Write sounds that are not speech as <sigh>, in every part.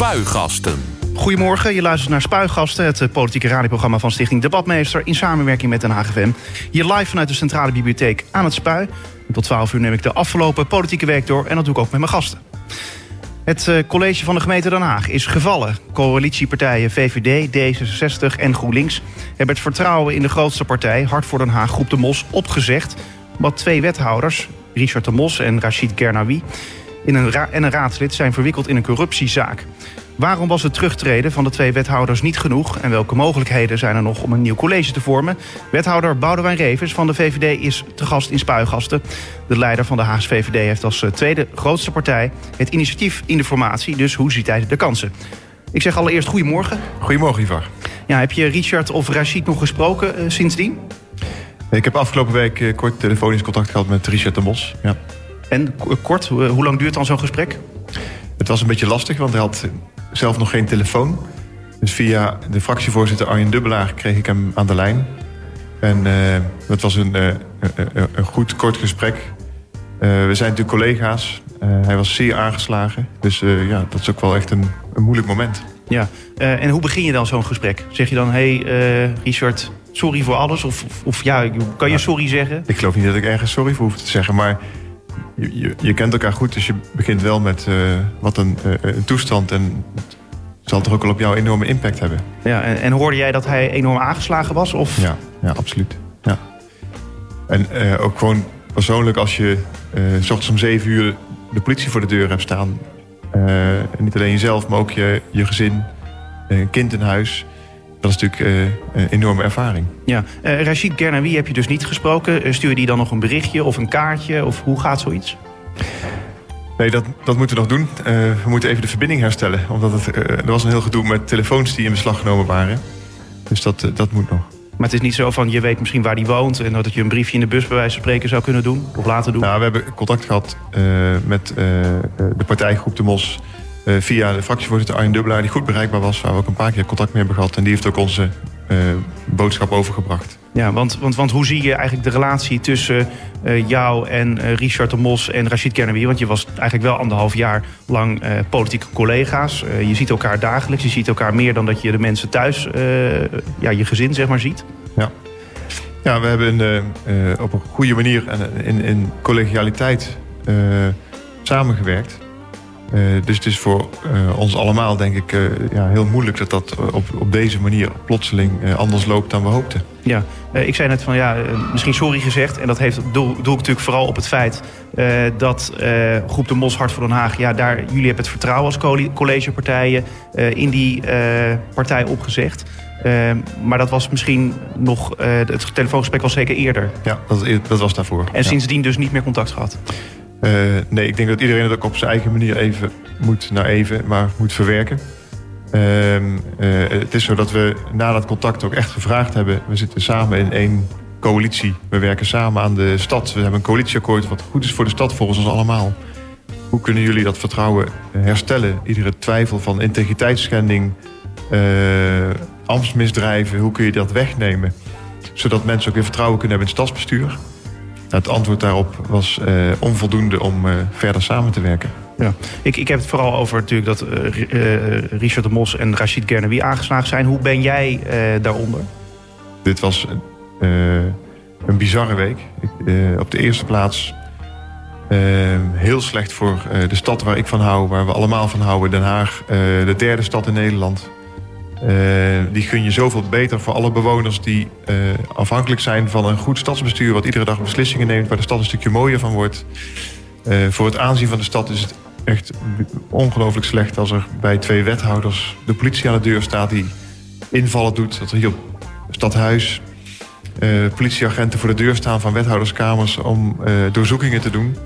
Spuigasten. Goedemorgen, je luistert naar Spuigasten, het eh, politieke radioprogramma van Stichting Debatmeester in samenwerking met Den Haag FM. Live vanuit de Centrale Bibliotheek aan het Spui. Tot 12 uur neem ik de afgelopen politieke week door en dat doe ik ook met mijn gasten. Het eh, college van de gemeente Den Haag is gevallen. Coalitiepartijen VVD, D66 en GroenLinks hebben het vertrouwen in de grootste partij, Hart voor Den Haag, Groep de Mos, opgezegd. Wat twee wethouders, Richard de Mos en Rachid Gernawi, in een en een raadslid zijn verwikkeld in een corruptiezaak. Waarom was het terugtreden van de twee wethouders niet genoeg? En welke mogelijkheden zijn er nog om een nieuw college te vormen? Wethouder Boudewijn Revers van de VVD is te gast in Spuigasten. De leider van de Haagse VVD heeft als eh, tweede grootste partij het initiatief in de formatie. Dus hoe ziet hij de kansen? Ik zeg allereerst goedemorgen. Goedemorgen, Ivar. Ja, heb je Richard of Rachid nog gesproken uh, sindsdien? Ik heb afgelopen week uh, kort telefonisch contact gehad met Richard de Mos. Ja. En kort, hoe lang duurt dan zo'n gesprek? Het was een beetje lastig, want hij had zelf nog geen telefoon. Dus via de fractievoorzitter Arjen Dubbelaar kreeg ik hem aan de lijn. En uh, dat was een, uh, een goed, kort gesprek. Uh, we zijn natuurlijk collega's. hij was zeer aangeslagen. Dus ja, dat is ook wel echt een, een moeilijk moment. Ja, en hoe begin je dan zo'n gesprek? Zeg je dan, hé hey, Richard, sorry voor alles? Of, of, of ja, kan je sorry zeggen? Ik geloof niet dat ik ergens sorry voor hoef te zeggen. Maar je, je, je, kent elkaar goed, dus je begint wel met uh, wat een, uh, een, toestand. En het zal toch ook wel op jou enorme impact hebben. Ja, en, en, hoorde jij dat hij enorm aangeslagen was? Of? Ja, ja, absoluut. Ja. En uh, ook gewoon persoonlijk, als je s ochtends om zeven uur de politie voor de deur hebt staan. en niet alleen jezelf, maar ook je, je gezin, een kind in huis. Dat is natuurlijk een enorme ervaring. Ja, uh, Rachid Gernawi heb je dus niet gesproken. Stuur je die dan nog een berichtje of een kaartje? Of hoe gaat zoiets? Nee, dat, dat moeten we nog doen. Uh, we moeten even de verbinding herstellen. Omdat het, er was een heel gedoe met telefoons die in beslag genomen waren. Dus dat, dat moet nog. Maar het is niet zo van je weet misschien waar die woont... en dat je een briefje in de bus bij wijze van spreken zou kunnen doen? Of laten doen? Nou, we hebben contact gehad met de partijgroep De Mos... Uh, via de fractievoorzitter Arjen Dubbelaar, die goed bereikbaar was, waar we ook een paar keer contact mee hebben gehad. En die heeft ook onze uh, boodschap overgebracht. Ja, want, want, want hoe zie je eigenlijk de relatie tussen uh, jou en Richard de Mos en Rachid Kernawi? Want je was eigenlijk wel anderhalf jaar lang politieke collega's. je ziet elkaar dagelijks, je ziet elkaar meer dan dat je de mensen thuis, ja, je gezin zeg maar, ziet. Ja, ja we hebben op een goede manier en in, in collegialiteit samengewerkt. Uh, dus het is voor uh, ons allemaal, denk ik, uh, ja, heel moeilijk dat dat op, op deze manier plotseling anders loopt dan we hoopten. Ja, ik zei net van ja, misschien sorry gezegd. En dat heeft, doe, doe ik natuurlijk vooral op het feit dat Groep de Mos Hart voor Den Haag, ja, daar, jullie hebben het vertrouwen als collegepartijen in die partij opgezegd. maar dat was misschien nog, het telefoongesprek was zeker eerder. Ja, dat, dat was daarvoor. En ja. sindsdien dus niet meer contact gehad. Uh, nee, ik denk dat iedereen het ook op zijn eigen manier even moet, nou even, maar moet verwerken. Uh, uh, het is zo dat we na dat contact ook echt gevraagd hebben. We zitten samen in één coalitie. We werken samen aan de stad. We hebben een coalitieakkoord wat goed is voor de stad volgens ons allemaal. Hoe kunnen jullie dat vertrouwen herstellen? Iedere twijfel van integriteitsschending, ambtsmisdrijven, hoe kun je dat wegnemen? Zodat mensen ook weer vertrouwen kunnen hebben in het stadsbestuur. Het antwoord daarop was uh, onvoldoende om uh, verder samen te werken. Ja. Ik, ik heb het vooral over natuurlijk dat uh, Richard de Mos en Rachid Gernawi aangeslagen zijn. Hoe ben jij daaronder? Dit was een bizarre week. Ik, op de eerste plaats heel slecht voor de stad waar ik van hou, waar we allemaal van houden, Den Haag. de derde stad in Nederland. Uh, die gun je zoveel beter voor alle bewoners die uh, afhankelijk zijn van een goed stadsbestuur... wat iedere dag beslissingen neemt, waar de stad een stukje mooier van wordt. Uh, voor het aanzien van de stad is het echt ongelooflijk slecht... als er bij twee wethouders de politie aan de deur staat die invallen doet. Dat er hier op stadhuis politieagenten voor de deur staan van wethouderskamers... om doorzoekingen te doen.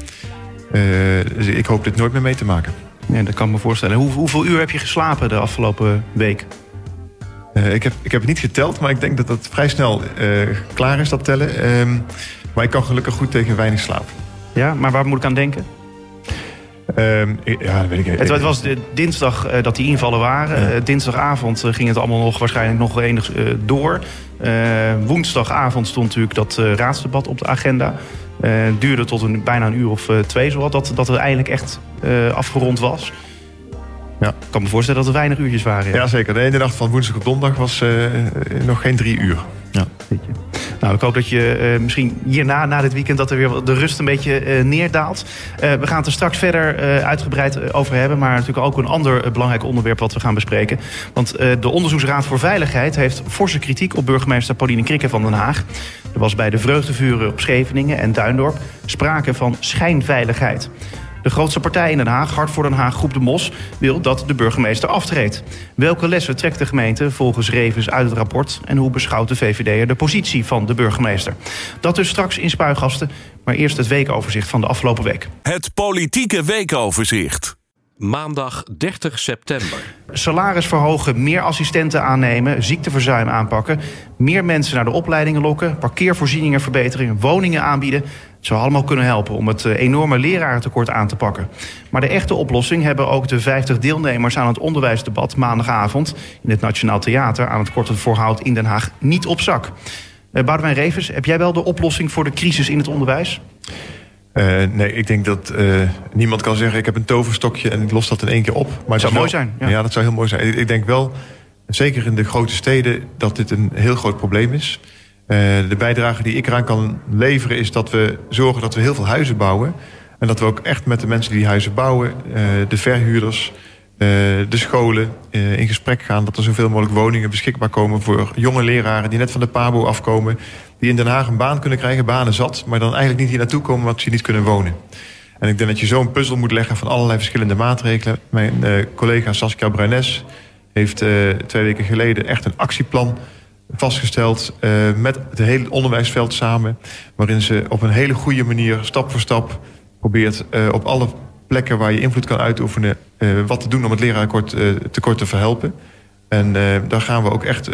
dus ik hoop dit nooit meer mee te maken. Ja, dat kan ik me voorstellen. Hoe, hoeveel uur heb je geslapen de afgelopen week? Uh, ik, heb, ik heb het niet geteld, maar ik denk dat dat vrij snel uh, klaar is, dat tellen. Um, maar ik kan gelukkig goed tegen weinig slaap. Ja, maar waar moet ik aan denken? Um, ja, dat weet ik Het, het was de dinsdag uh, dat die invallen waren. Ja. dinsdagavond ging het allemaal nog waarschijnlijk nog enig door. woensdagavond stond natuurlijk dat raadsdebat op de agenda. Het duurde tot een, bijna een uur of twee, zowat, dat, dat het eigenlijk echt afgerond was. Ja. Ik kan me voorstellen dat er weinig uurtjes waren. Ja, zeker. De ene nacht van woensdag op donderdag was uh, nog geen drie uur. Ja. Nou, ik hoop dat je uh, misschien hierna, na dit weekend, dat er weer de rust een beetje uh, neerdaalt. Uh, we gaan het er straks verder uitgebreid over hebben. Maar natuurlijk ook een ander belangrijk onderwerp wat we gaan bespreken. Want de Onderzoeksraad voor Veiligheid heeft forse kritiek op burgemeester Pauline Krikke van Den Haag. Er was bij de vreugdevuren op Scheveningen en Duindorp sprake van schijnveiligheid. De grootste partij in Den Haag, Hart voor Den Haag, Groep de Mos, wil dat de burgemeester aftreedt. Welke lessen trekt de gemeente volgens Revens uit het rapport en hoe beschouwt de VVD de positie van de burgemeester? Dat dus straks in Spuigasten, maar eerst het weekoverzicht van de afgelopen week. Het politieke weekoverzicht. Maandag 30 september. Salaris verhogen, meer assistenten aannemen, ziekteverzuim aanpakken, meer mensen naar de opleidingen lokken, parkeervoorzieningen verbeteren, woningen aanbieden. Het zou allemaal kunnen helpen om het eh, enorme lerarentekort aan te pakken. Maar de echte oplossing hebben ook de 50 deelnemers aan het onderwijsdebat maandagavond in het Nationaal Theater aan het Korte Voorhout in Den Haag niet op zak. Uh, Boudewijn Revers, heb jij wel de oplossing voor de crisis in het onderwijs? Uh, nee, ik denk dat uh, niemand kan zeggen... ik heb een toverstokje en ik los dat in één keer op. Maar dat zou mooi zijn. Ja. ja. dat zou heel mooi zijn. Ik, ik, denk wel, zeker in de grote steden... dat dit een heel groot probleem is. Uh, de bijdrage die ik eraan kan leveren is dat we zorgen dat we heel veel huizen bouwen. En dat we ook echt met de mensen die die huizen bouwen... de verhuurders, de scholen in gesprek gaan... dat er zoveel mogelijk woningen beschikbaar komen voor jonge leraren... die net van de PABO afkomen die in Den Haag een baan kunnen krijgen, banen zat... maar dan eigenlijk niet hier naartoe komen omdat ze niet kunnen wonen. En ik denk dat je zo'n puzzel moet leggen van allerlei verschillende maatregelen. Mijn collega Saskia Bruines heeft twee weken geleden echt een actieplan vastgesteld... Uh, met het hele onderwijsveld samen... waarin ze op een hele goede manier, stap voor stap... probeert op alle plekken waar je invloed kan uitoefenen... wat te doen om het lerarenkort tekort te verhelpen... En daar gaan we ook echt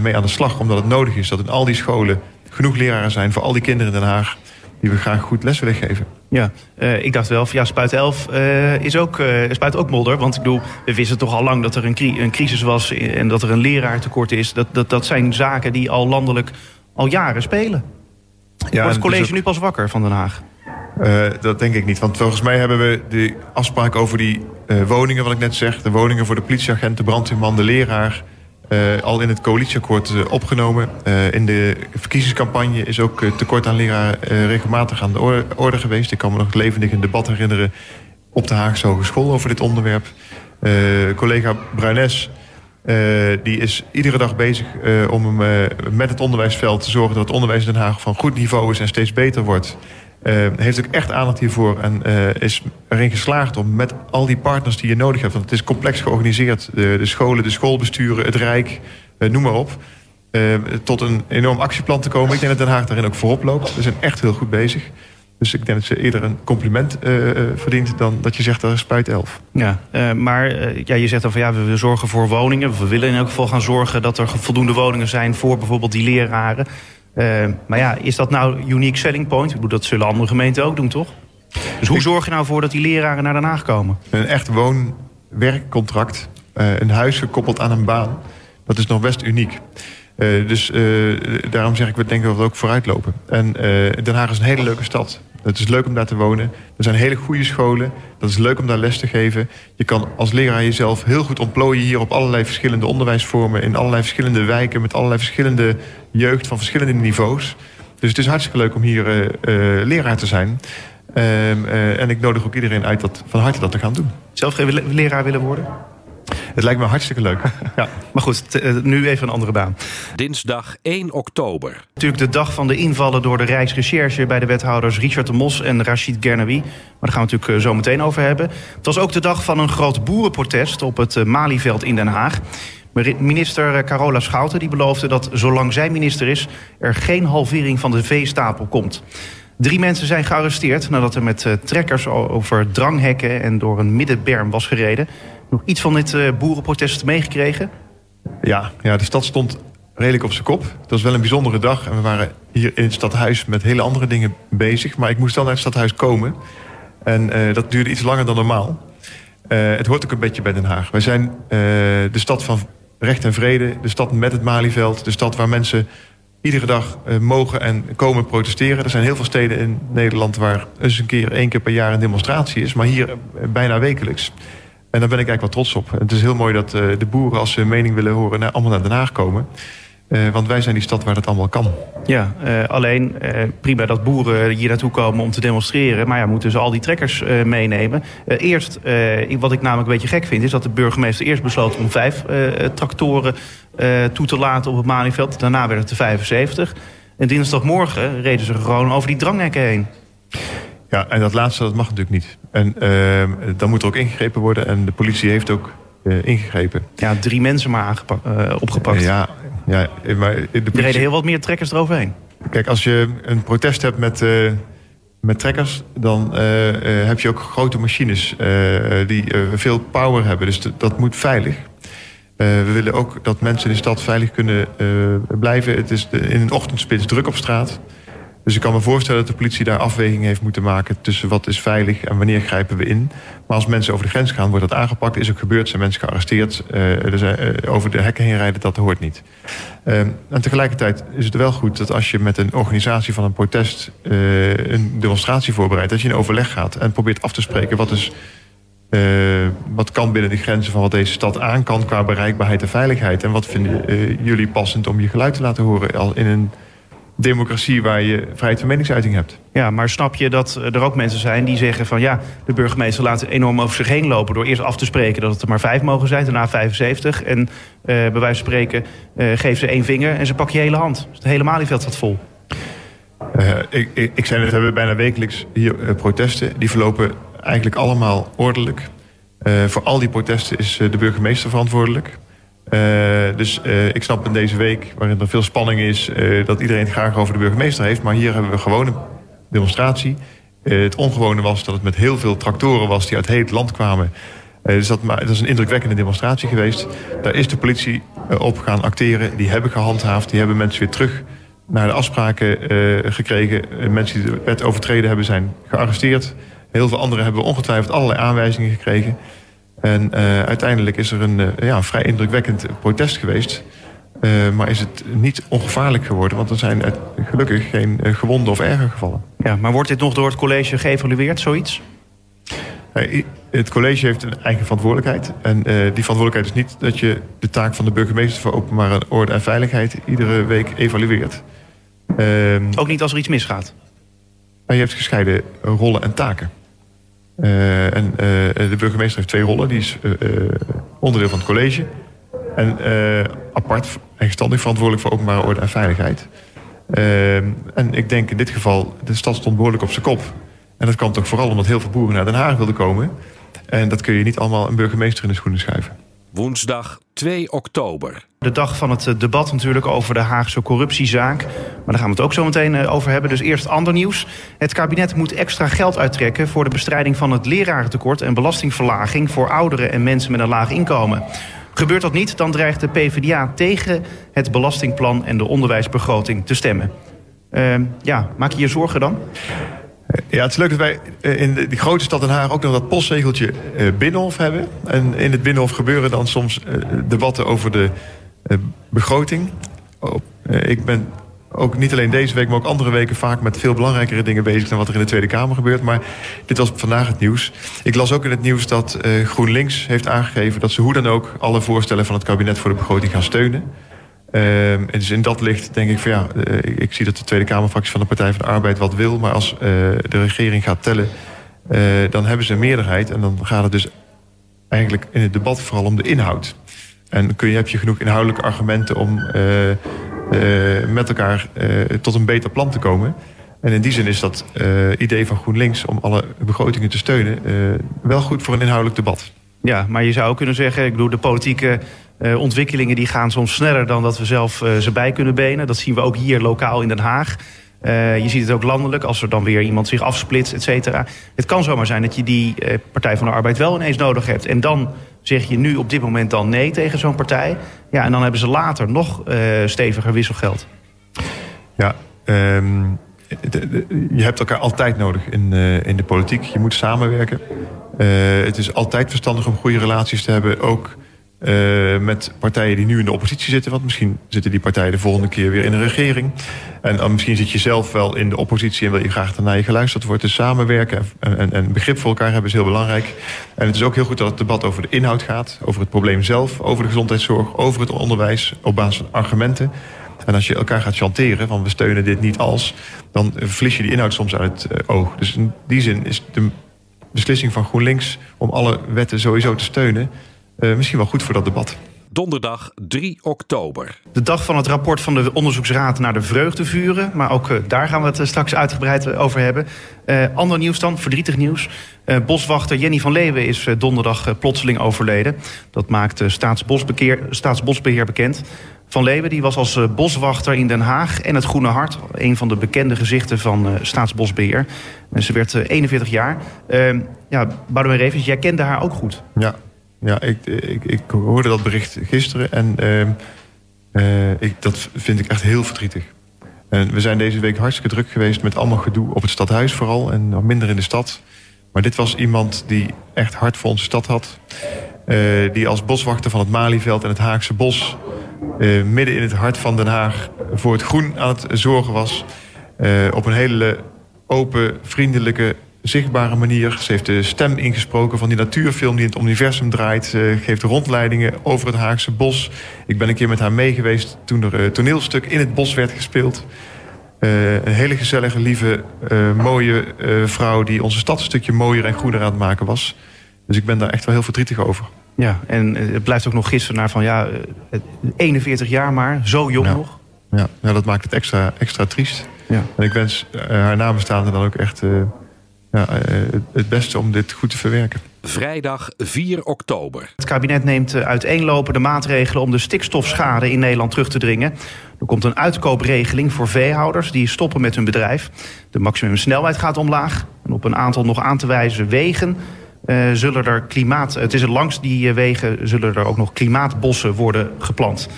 mee aan de slag, omdat het nodig is dat in al die scholen genoeg leraren zijn voor al die kinderen in Den Haag die we graag goed les willen geven. Ja, uh, ik dacht wel, ja, Spuit 11 uh, is ook, uh, spuit ook modder. Want ik bedoel, we wisten toch al lang dat er een, een crisis was... en dat er een leraartekort is. Dat, dat, dat zijn zaken die al landelijk al jaren spelen. Ja, Wordt het college dus nu pas wakker van Den Haag? dat denk ik niet. Want volgens mij hebben we de afspraak over die woningen, wat ik net zeg... de woningen voor de politieagent, de brandweerman, de leraar... Uh, al in het coalitieakkoord uh, opgenomen. Uh, in de verkiezingscampagne is ook tekort aan leraar regelmatig aan de orde, orde, geweest. Ik kan me nog levendig een debat herinneren op de Haagse Hogeschool over dit onderwerp. collega Bruines die is iedere dag bezig om met het onderwijsveld te zorgen... dat het onderwijs in Den Haag van goed niveau is en steeds beter wordt... Uh, heeft ook echt aandacht hiervoor en uh, is erin geslaagd om met al die partners die je nodig hebt, want het is complex georganiseerd, de, de scholen, de schoolbesturen, het Rijk, noem maar op, tot een enorm actieplan te komen. Ik denk dat Den Haag daarin ook voorop loopt. We zijn echt heel goed bezig. Dus ik denk dat ze eerder een compliment verdient dan dat je zegt dat er spuit elf. Ja, maar ja, je zegt dan van ja, we zorgen voor woningen. We willen in elk geval gaan zorgen dat er voldoende woningen zijn voor bijvoorbeeld die leraren. Uh, maar ja, is dat nou unique selling point? Ik bedoel, dat zullen andere gemeenten ook doen, toch? Dus hoe zorg je nou voor dat die leraren naar Den Haag komen? Een echt woon-werkcontract, uh, een huis gekoppeld aan een baan, dat is nog best uniek. Uh, dus daarom zeg ik, we denken dat we ook vooruit lopen. En Den Haag is een hele leuke stad. Het is leuk om daar te wonen. Er zijn hele goede scholen. Dat is leuk om daar les te geven. Je kan als leraar jezelf heel goed ontplooien hier op allerlei verschillende onderwijsvormen. In allerlei verschillende wijken met allerlei verschillende jeugd van verschillende niveaus. Dus het is hartstikke leuk om hier uh, uh, leraar te zijn. Uh, en ik nodig ook iedereen uit dat, van harte dat te gaan doen. Zelf geen leraar willen worden? Het lijkt me hartstikke leuk. <laughs> ja. Maar goed, eh, nu even een andere baan. Dinsdag 1 oktober. Natuurlijk de dag van de invallen door de Rijksrecherche... bij de wethouders Richard de Mos en Rachid Gernawi. Maar daar gaan we natuurlijk eh, zo meteen over hebben. Het was ook de dag van een groot boerenprotest... op het eh, Malieveld in Den Haag. Minister Carola Schouten die beloofde dat zolang zij minister is... er geen halvering van de veestapel komt. Drie mensen zijn gearresteerd nadat er met trekkers over dranghekken... en door een middenberm was gereden nog iets van dit uh, boerenprotest meegekregen? Ja, ja, de stad stond redelijk op zijn kop. Het was wel een bijzondere dag. En we waren hier in het stadhuis met hele andere dingen bezig. Maar ik moest dan naar het stadhuis komen. En uh, dat duurde iets langer dan normaal. Uh, het hoort ook een beetje bij Den Haag. Wij zijn de stad van recht en vrede. De stad met het Malieveld. De stad waar mensen iedere dag mogen en komen protesteren. Er zijn heel veel steden in Nederland waar eens een keer één keer per jaar een demonstratie is. Maar hier bijna wekelijks. En daar ben ik eigenlijk wel trots op. Het is heel mooi dat de boeren, als ze mening willen horen, allemaal naar Den Haag komen. Uh, want wij zijn die stad waar dat allemaal kan. Ja, uh, alleen prima dat boeren hier naartoe komen om te demonstreren. Maar ja, moeten ze al die trekkers meenemen. eerst, wat ik namelijk een beetje gek vind, is dat de burgemeester eerst besloot om vijf tractoren toe te laten op het Malieveld. Daarna werd het de 75. En dinsdagmorgen reden ze gewoon over die dranghekken heen. Ja, en dat laatste dat mag natuurlijk niet. En ehm, dan moet er ook ingegrepen worden. En de politie heeft ook ingegrepen. Ja, drie mensen maar opgepakt. ja, ja, maar de politie... Er reden heel wat meer trekkers eroverheen. Kijk, als je een protest hebt met, uh, met trekkers... dan uh, heb je ook grote machines die veel power hebben. Dus dat moet veilig. we willen ook dat mensen in de stad veilig kunnen blijven. Het is in een ochtendspits druk op straat. Dus ik kan me voorstellen dat de politie daar afweging heeft moeten maken... tussen wat is veilig en wanneer grijpen we in. Maar als mensen over de grens gaan, wordt dat aangepakt. Is ook gebeurd, zijn mensen gearresteerd. Zijn, uh, over de hekken heen rijden, dat hoort niet. Uh, en tegelijkertijd is het wel goed dat als je met een organisatie van een protest... een demonstratie voorbereidt, dat je in overleg gaat... en probeert af te spreken wat is... wat kan binnen de grenzen van wat deze stad aan kan qua bereikbaarheid en veiligheid? En wat vinden jullie passend om je geluid te laten horen in een democratie waar je vrijheid van meningsuiting hebt. Ja, maar snap je dat er ook mensen zijn die zeggen van... ja, de burgemeester laat enorm over zich heen lopen... door eerst af te spreken dat het er maar vijf mogen zijn, daarna 75. En uh, bij wijze van spreken uh, geef ze één vinger en ze pakken je hele hand. Dus het hele Malieveld staat vol. Uh, ik, ik, ik zei net, we hebben bijna wekelijks hier protesten. Die verlopen eigenlijk allemaal ordelijk. voor al die protesten is de burgemeester verantwoordelijk. Uh, dus uh, ik snap in deze week, waarin er veel spanning is... Uh, dat iedereen het graag over de burgemeester heeft. Maar hier hebben we gewoon een demonstratie. het ongewone was dat het met heel veel tractoren was... die uit heel het land kwamen. dus dat, dat, is een indrukwekkende demonstratie geweest. Daar is de politie op gaan acteren. Die hebben gehandhaafd. Die hebben mensen weer terug naar de afspraken gekregen. mensen die de wet overtreden hebben zijn gearresteerd. Heel veel anderen hebben ongetwijfeld allerlei aanwijzingen gekregen... En uh, uiteindelijk is er een uh, ja, vrij indrukwekkend protest geweest. Uh, maar is het niet ongevaarlijk geworden, want er zijn gelukkig geen gewonden of erger gevallen. Ja, maar wordt dit nog door het college geëvalueerd, zoiets? Het college heeft een eigen verantwoordelijkheid. En die verantwoordelijkheid is niet dat je de taak van de burgemeester voor openbare orde en veiligheid iedere week evalueert. Ehm, Ook niet als er iets misgaat? Maar je hebt gescheiden rollen en taken. Uh, en uh, de burgemeester heeft twee rollen. Die is uh, onderdeel van het college. En apart eigenstandig verantwoordelijk voor openbare orde en veiligheid. en ik denk in dit geval, de stad stond behoorlijk op zijn kop. En dat kwam toch vooral omdat heel veel boeren naar Den Haag wilden komen. En dat kun je niet allemaal een burgemeester in de schoenen schuiven. Woensdag 2 oktober. De dag van het debat natuurlijk over de Haagse corruptiezaak. Maar daar gaan we het ook zo meteen over hebben. Dus eerst ander nieuws. Het kabinet moet extra geld uittrekken voor de bestrijding van het lerarentekort en belastingverlaging voor ouderen en mensen met een laag inkomen. Gebeurt dat niet, dan dreigt de PvdA tegen het belastingplan en de onderwijsbegroting te stemmen. Uh, ja, maak je je zorgen dan? Ja, het is leuk dat wij eh, in de, grote stad Den Haag ook nog dat postzegeltje uh, Binnenhof hebben. En in het Binnenhof gebeuren dan soms uh, debatten over de begroting. Ik ben ook niet alleen deze week, maar ook andere weken vaak met veel belangrijkere dingen bezig dan wat er in de Tweede Kamer gebeurt. Maar dit was vandaag het nieuws. Ik las ook in het nieuws dat GroenLinks heeft aangegeven dat ze hoe dan ook alle voorstellen van het kabinet voor de begroting gaan steunen. Dus in dat licht denk ik van ja, uh, ik zie dat de Tweede Kamerfractie van de Partij van de Arbeid wat wil. Maar als uh, de regering gaat tellen, uh, dan hebben ze een meerderheid. En dan gaat het dus eigenlijk in het debat vooral om de inhoud. En kun je, heb je genoeg inhoudelijke argumenten om met elkaar tot een beter plan te komen. En in die zin is dat idee van GroenLinks om alle begrotingen te steunen wel goed voor een inhoudelijk debat. Ja, maar je zou kunnen zeggen, ik bedoel, de politieke uh, ontwikkelingen die gaan soms sneller dan dat we zelf uh, ze bij kunnen benen. Dat zien we ook hier lokaal in Den Haag. Uh, je ziet het ook landelijk, als er dan weer iemand zich afsplitst, et cetera. Het kan zomaar zijn dat je die Partij van de Arbeid wel ineens nodig hebt. En dan zeg je nu op dit moment dan nee tegen zo'n partij. Ja, en dan hebben ze later nog steviger wisselgeld. Ja, um, je hebt elkaar altijd nodig in, in de politiek. Je moet samenwerken. het is altijd verstandig om goede relaties te hebben, ook uh, met partijen die nu in de oppositie zitten. Want misschien zitten die partijen de volgende keer weer in een regering. En uh, misschien zit je zelf wel in de oppositie en wil je graag naar je geluisterd wordt. Dus samenwerken en, en, begrip voor elkaar hebben is heel belangrijk. En het is ook heel goed dat het debat over de inhoud gaat. Over het probleem zelf, over de gezondheidszorg, over het onderwijs. Op basis van argumenten. En als je elkaar gaat chanteren van we steunen dit niet als... dan verlies je die inhoud soms uit het uh, oog. Dus in die zin is de beslissing van GroenLinks... om alle wetten sowieso te steunen... Uh, misschien wel goed voor dat debat. Donderdag 3 oktober. De dag van het rapport van de onderzoeksraad naar de vreugdevuren. Maar ook uh, daar gaan we het straks uitgebreid over hebben. Uh, ander nieuws dan, verdrietig nieuws. Uh, boswachter Jenny van Leeuwen is donderdag plotseling overleden. Dat maakt Staatsbosbeheer, Staatsbosbeheer bekend. Van Leeuwen die was als boswachter in Den Haag en het Groene Hart... een van de bekende gezichten van Staatsbosbeheer. En ze werd 41 jaar. Ehm, ja, Boudewijn Revens, jij kende haar ook goed. Ja, ja, ik, ik, ik hoorde dat bericht gisteren en uh, uh, ik, dat vind ik echt heel verdrietig. En we zijn deze week hartstikke druk geweest met allemaal gedoe op het stadhuis vooral en nog minder in de stad. Maar dit was iemand die echt hard voor onze stad had. Uh, die als boswachter van het Malieveld en het Haagse Bos uh, midden in het hart van Den Haag voor het groen aan het zorgen was. op een hele open, vriendelijke, zichtbare manier. Ze heeft de stem ingesproken van die natuurfilm die in het universum draait. Ze geeft rondleidingen over het Haagse bos. Ik ben een keer met haar mee geweest toen er een toneelstuk in het bos werd gespeeld. Uh, een hele gezellige, lieve, uh, mooie uh, vrouw... die onze stad een stukje mooier en groener aan het maken was. Dus ik ben daar echt wel heel verdrietig over. Ja, en het blijft ook nog gisteren naar van... ja, 41 jaar maar, zo jong nog. Ja, ja, dat maakt het extra, extra triest. Ja. En ik wens haar nabestaanden dan ook echt ja, het beste om dit goed te verwerken. Vrijdag 4 oktober. Het kabinet neemt uiteenlopende maatregelen om de stikstofschade in Nederland terug te dringen. Er komt een uitkoopregeling voor veehouders die stoppen met hun bedrijf. De maximumsnelheid gaat omlaag. En op een aantal nog aan te wijzen wegen uh, zullen er klimaat. Het is er langs die wegen zullen er ook nog klimaatbossen worden geplant.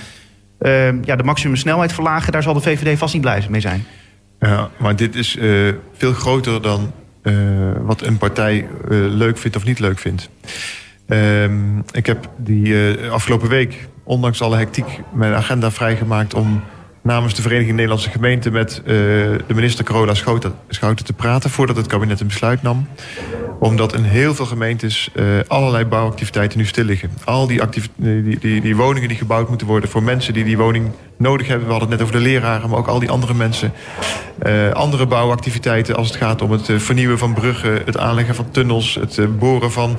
Uh, ja, de maximumsnelheid verlagen, daar zal de VVD vast niet blij mee zijn. Ja, maar dit is uh, veel groter dan wat een partij uh, leuk vindt of niet leuk vindt. Uh, ik heb die uh, afgelopen week, ondanks alle hectiek, mijn agenda vrijgemaakt om namens de Vereniging Nederlandse Gemeenten met de minister Corolla Schouten, te praten voordat het kabinet een besluit nam. Omdat in heel veel gemeentes allerlei bouwactiviteiten nu stil liggen. Al die, die, die, die, woningen die gebouwd moeten worden voor mensen die die woning nodig hebben. We hadden het net over de leraren, maar ook al die andere mensen. Uh, andere bouwactiviteiten als het gaat om het vernieuwen van bruggen... het aanleggen van tunnels, het boren van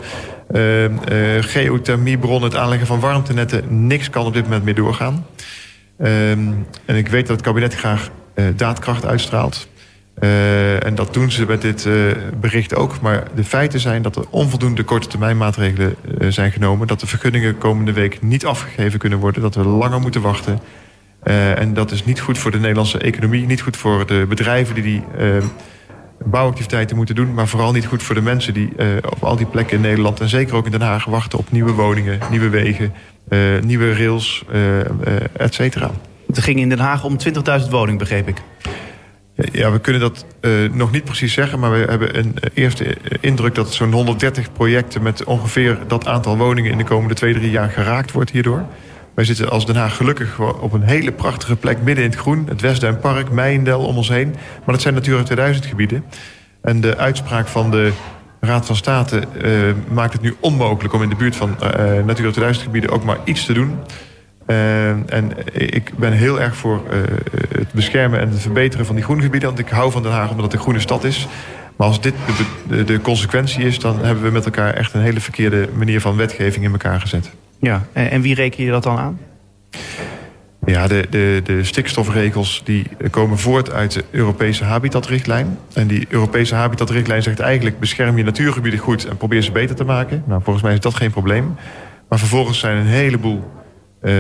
geothermiebronnen... het aanleggen van warmtenetten. Niks kan op dit moment meer doorgaan. En ik weet dat het kabinet graag daadkracht uitstraalt. en dat doen ze met dit bericht ook. Maar de feiten zijn dat er onvoldoende korte termijn maatregelen zijn genomen. Dat de vergunningen komende week niet afgegeven kunnen worden. Dat we langer moeten wachten. Uh, en dat is niet goed voor de Nederlandse economie, niet goed voor de bedrijven die die uh, bouwactiviteiten moeten doen, maar vooral niet goed voor de mensen die uh, op al die plekken in Nederland en zeker ook in Den Haag wachten op nieuwe woningen, nieuwe wegen, nieuwe rails, et cetera. Het ging in Den Haag om 20.000 woningen, begreep ik. Ja, we kunnen dat uh, nog niet precies zeggen, maar we hebben een eerste indruk dat zo'n 130 projecten met ongeveer dat aantal woningen in de komende twee, drie jaar geraakt wordt hierdoor. Wij zitten als Den Haag gelukkig op een hele prachtige plek midden in het groen. Het Westduinpark, Meijendel om ons heen. Maar dat zijn Natura 2000 gebieden. En de uitspraak van de Raad van State uh, maakt het nu onmogelijk... om in de buurt van uh, Natura 2000 gebieden ook maar iets te doen. En ik ben heel erg voor het beschermen en het verbeteren van die groengebieden. Want ik hou van Den Haag omdat het een groene stad is. Maar als dit de, de, de consequentie is... dan hebben we met elkaar echt een hele verkeerde manier van wetgeving in elkaar gezet. Ja, en wie reken je dat dan aan? Ja, de, de, de stikstofregels die komen voort uit de Europese habitatrichtlijn. En die Europese habitatrichtlijn zegt eigenlijk... bescherm je natuurgebieden goed en probeer ze beter te maken. Nou, volgens mij is dat geen probleem. Maar vervolgens zijn een heleboel uh,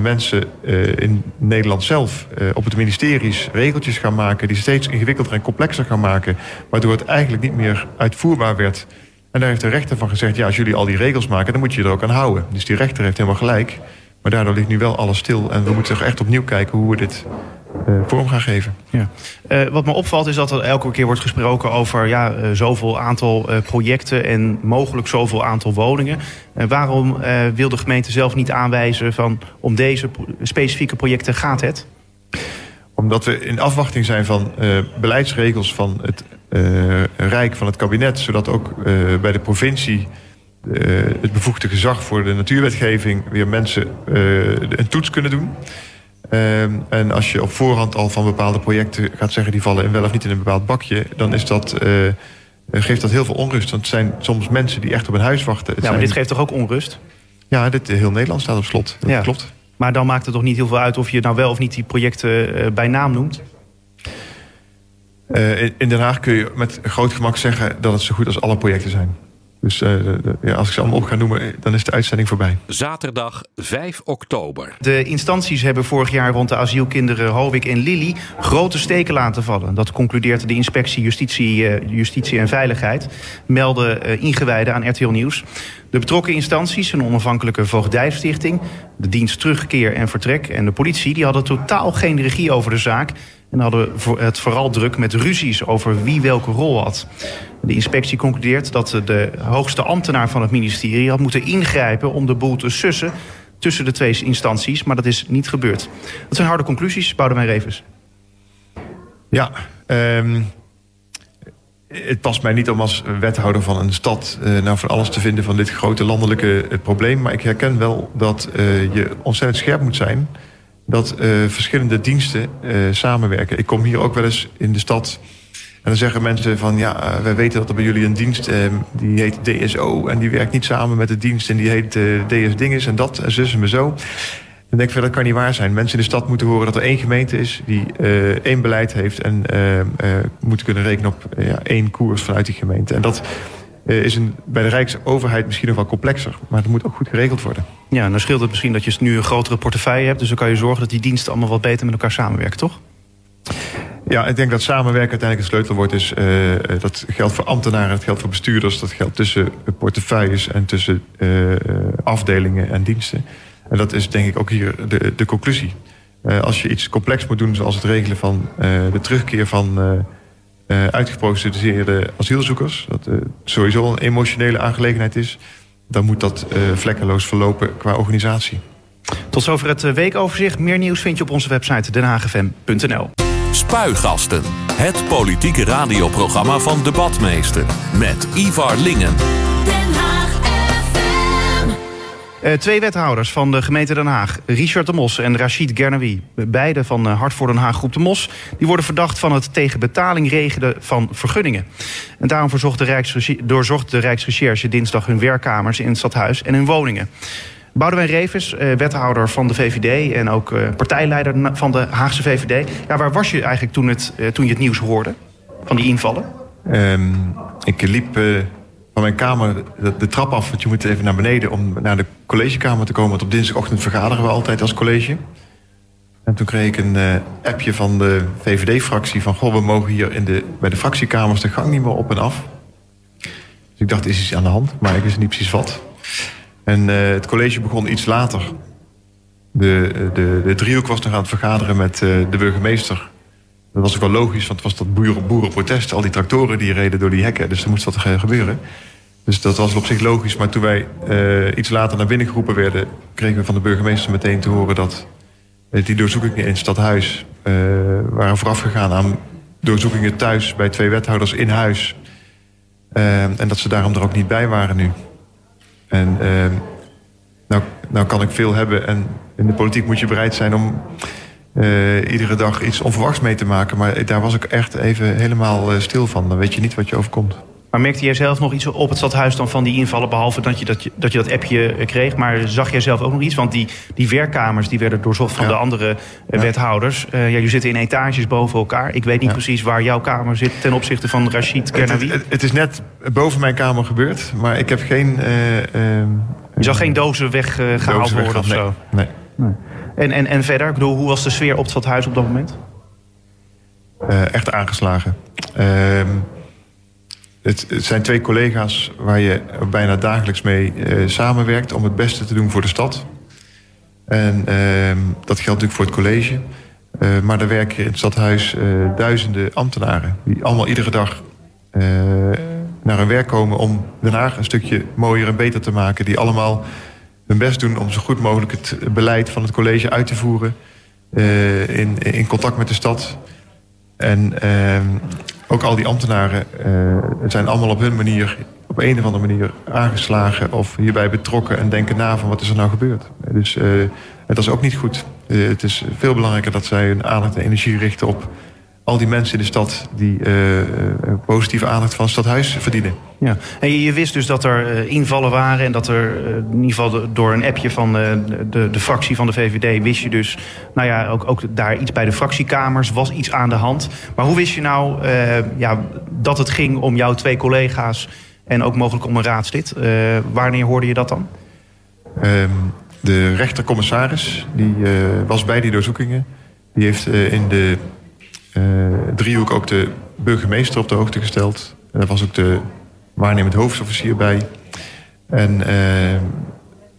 mensen uh, in Nederland zelf... Uh, op het ministeries regeltjes gaan maken... die steeds ingewikkelder en complexer gaan maken... waardoor het eigenlijk niet meer uitvoerbaar werd... En daar heeft de rechter van gezegd... ja, als jullie al die regels maken, dan moet je er ook aan houden. Dus die rechter heeft helemaal gelijk. Maar daardoor ligt nu wel alles stil. En we moeten toch echt opnieuw kijken hoe we dit vorm gaan geven. Ja. wat me opvalt is dat er elke keer wordt gesproken over ja, zoveel aantal projecten en mogelijk zoveel aantal woningen. waarom wil de gemeente zelf niet aanwijzen van om deze specifieke projecten gaat het? Omdat we in afwachting zijn van beleidsregels van het Rijk, van het kabinet, zodat ook bij de provincie het bevoegde gezag voor de natuurwetgeving weer mensen een toets kunnen doen. Ehm, en als je op voorhand al van bepaalde projecten gaat zeggen... die vallen wel of niet in een bepaald bakje... dan is dat, uh, geeft dat heel veel onrust. Want het zijn soms mensen die echt op een huis wachten. Het ja, maar dit geeft toch ook onrust? Ja, dit, heel Nederland staat op slot. Dat ja. klopt. Maar dan maakt het toch niet heel veel uit... of je nou wel of niet die projecten uh, bij naam noemt? Uh, in Den Haag kun je met groot gemak zeggen... dat het zo goed als alle projecten zijn. Dus uh, ja, als ik ze allemaal op ga noemen, dan is de uitzending voorbij. Zaterdag 5 oktober. De instanties hebben vorig jaar rond de asielkinderen Hovik en Lily grote steken laten vallen. Dat concludeert de inspectie Justitie, uh, Justitie en Veiligheid, melden uh, ingewijden aan RTL Nieuws. De betrokken instanties, een onafhankelijke voogdijstichting, de dienst terugkeer en vertrek en de politie, die hadden totaal geen regie over de zaak en hadden het vooral druk met ruzies over wie welke rol had. De inspectie concludeert dat de hoogste ambtenaar van het ministerie had moeten ingrijpen om de boel te sussen tussen de twee instanties, maar dat is niet gebeurd. Dat zijn harde conclusies, Boudewijn Revers. Ja, um, het past mij niet om als wethouder van een stad uh, nou van alles te vinden van dit grote landelijke uh, probleem. Maar ik herken wel dat uh, je ontzettend scherp moet zijn dat verschillende diensten samenwerken. Ik kom hier ook wel eens in de stad en dan zeggen mensen van ja, uh, wij weten dat er bij jullie een dienst die heet DSO en die werkt niet samen met de dienst en die heet DS Dinges en dat en zus en zo. Dan denk ik van dat kan niet waar zijn. Mensen in de stad moeten horen dat er één gemeente is die één beleid heeft en moeten kunnen rekenen op ja, één koers vanuit die gemeente. En dat is een, bij de Rijksoverheid misschien nog wel complexer, maar dat moet ook goed geregeld worden. Ja, dan scheelt het misschien dat je nu een grotere portefeuille hebt, dus dan kan je zorgen dat die diensten allemaal wat beter met elkaar samenwerken, toch? Ja, ik denk dat samenwerken uiteindelijk het sleutelwoord is. Uh, dat geldt voor ambtenaren, dat geldt voor bestuurders... dat geldt tussen portefeuilles en tussen uh, afdelingen en diensten. En dat is denk ik ook hier de, de conclusie. Uh, als je iets complex moet doen, zoals het regelen van de terugkeer van uitgeprocedeerde asielzoekers... dat sowieso een emotionele aangelegenheid is... dan moet dat vlekkeloos verlopen qua organisatie. Tot zover het weekoverzicht. Meer nieuws vind je op onze website denhagfm.nl. Spuigasten. Het politieke radioprogramma van Debatmeester. Met Ivar Lingen. Den Haag. Uh, twee wethouders van de gemeente Den Haag, Richard de Mos en Rachid Gernawi, beide van uh, Hart voor Den Haag Groep de Mos, die worden verdacht van het tegen betaling regelen van vergunningen. En daarom doorzocht de Rijksrecherche dinsdag hun werkkamers in het stadhuis en hun woningen. Boudewijn Revers, eh, wethouder van de VVD en ook eh, partijleider van de Haagse VVD. Ja, waar was je eigenlijk toen, het, eh, toen je het nieuws hoorde van die invallen? Um, ik liep van mijn kamer de, trap af, want je moet even naar beneden om naar de collegekamer te komen. Want op dinsdagochtend vergaderen we altijd als college. En toen kreeg ik een uh, appje van de VVD-fractie van... goh, we mogen hier in de, bij de fractiekamers de gang niet meer op en af. Dus ik dacht, is iets aan de hand, maar ik wist niet precies wat. En uh, het college begon iets later. De, de, de driehoek was nog aan het vergaderen met de burgemeester. Dat was ook wel logisch, want het was dat boeren, boerenprotest. Al die tractoren die reden door die hekken, dus er moest wat gebeuren. Dus dat was op zich logisch. Maar toen wij uh, iets later naar binnen geroepen werden... kregen we van de burgemeester meteen te horen dat... die doorzoekingen in het stadhuis waren voorafgegaan aan doorzoekingen thuis... bij twee wethouders in huis. en dat ze daarom er ook niet bij waren nu. En uh, nou, nou kan ik veel hebben en in de politiek moet je bereid zijn om uh, iedere dag iets onverwachts mee te maken. Maar daar was ik echt even helemaal uh, stil van. Dan weet je niet wat je overkomt. Maar merkte jij zelf nog iets op het stadhuis dan van die invallen... behalve dat je dat, dat, je dat appje kreeg? Maar zag jij zelf ook nog iets? Want die, die werkkamers die werden doorzocht van de andere ja. wethouders. Uh, ja, jullie zitten in etages boven elkaar. Ik weet niet ja. precies waar jouw kamer zit ten opzichte van Rashid Kernawi. Het, het, het, is net boven mijn kamer gebeurd. Maar ik heb geen... Uh, uh, je zag geen dozen weggehaald worden of zo? Nee. nee. En, en, en verder, ik bedoel, hoe was de sfeer op het stadhuis op dat moment? echt aangeslagen. Ehm, het, zijn twee collega's waar je bijna dagelijks mee uh, samenwerkt om het beste te doen voor de stad. En uh, dat geldt natuurlijk voor het college. maar er werken in het stadhuis duizenden ambtenaren... die allemaal iedere dag naar hun werk komen... om Den Haag een stukje mooier en beter te maken. Die allemaal hun best doen om zo goed mogelijk het beleid van het college uit te voeren... in, in contact met de stad. En ehm, ook al die ambtenaren zijn allemaal op hun manier op een of andere manier aangeslagen of hierbij betrokken en denken na van wat is er nou gebeurd. Dus dat is ook niet goed. Het is veel belangrijker dat zij hun aandacht en energie richten op al die mensen in de stad die uh, positieve aandacht van het stadhuis verdienen. Ja. En je, wist dus dat er invallen waren en dat er in ieder geval door een appje van de, de fractie van de VVD wist je dus, nou ja, ook, ook daar iets bij de fractiekamers was iets aan de hand. Maar hoe wist je nou ja, dat het ging om jouw twee collega's en ook mogelijk om een raadslid. Uh, wanneer hoorde je dat dan? Um, de rechtercommissaris die, was bij die doorzoekingen. Die heeft in de driehoek ook de burgemeester op de hoogte gesteld. En daar was ook de waarnemend hoofdofficier bij. En ehm,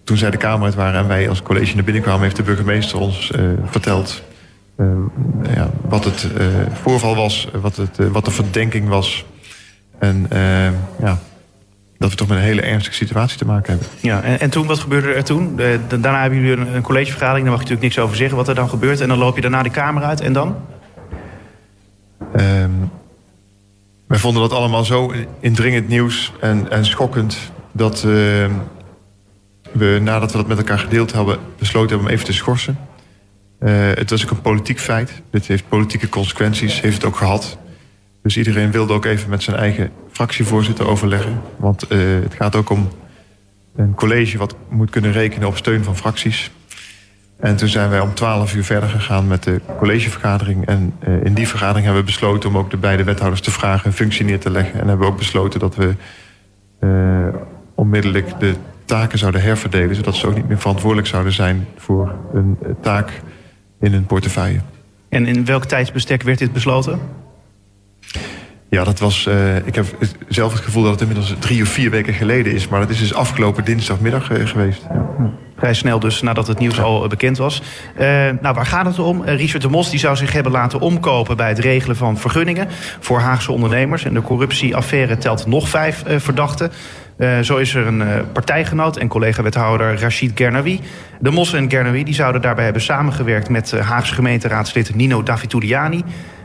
toen zij de Kamer uit waren en wij als college naar binnen kwamen... heeft de burgemeester ons verteld ehm, ja, wat het voorval was, wat, het, wat de verdenking was... En ja, dat we toch met een hele ernstige situatie te maken hebben. Ja, en, en toen, wat gebeurde er toen? Daarna hebben jullie een, collegevergadering, daar mag je natuurlijk niks over zeggen wat er dan gebeurt. En dan loop je daarna de Kamer uit en dan? Um, wij vonden dat allemaal zo indringend nieuws en, en schokkend dat uh, we, nadat we dat met elkaar gedeeld hebben, besloten hebben om even te schorsen. Uh, het was ook een politiek feit. Dit heeft politieke consequenties, heeft het ook gehad. Dus iedereen wilde ook even met zijn eigen fractievoorzitter overleggen. Want uh, het gaat ook om een college wat moet kunnen rekenen op steun van fracties. En toen zijn wij om 12 uur verder gegaan met de collegevergadering. En uh, in die vergadering hebben we besloten om ook de beide wethouders te vragen een functie neer te leggen. En hebben we ook besloten dat we uh, onmiddellijk de taken zouden herverdelen. Zodat ze ook niet meer verantwoordelijk zouden zijn voor een taak in een portefeuille. En in welk tijdsbestek werd dit besloten? Ja, dat was. Uh, ik heb zelf het gevoel dat het inmiddels drie of vier weken geleden is. Maar dat is dus afgelopen dinsdagmiddag uh, geweest. Vrij snel dus, nadat het nieuws al bekend was. Nou, waar gaat het om? Richard de Mos die zou zich hebben laten omkopen bij het regelen van vergunningen voor Haagse ondernemers. En de corruptieaffaire telt nog vijf verdachten. Zo is er een partijgenoot en collega-wethouder Rachid Gernawi. De Mos en Gernawi die zouden daarbij hebben samengewerkt met Haagse gemeenteraadslid Nino Davituliani.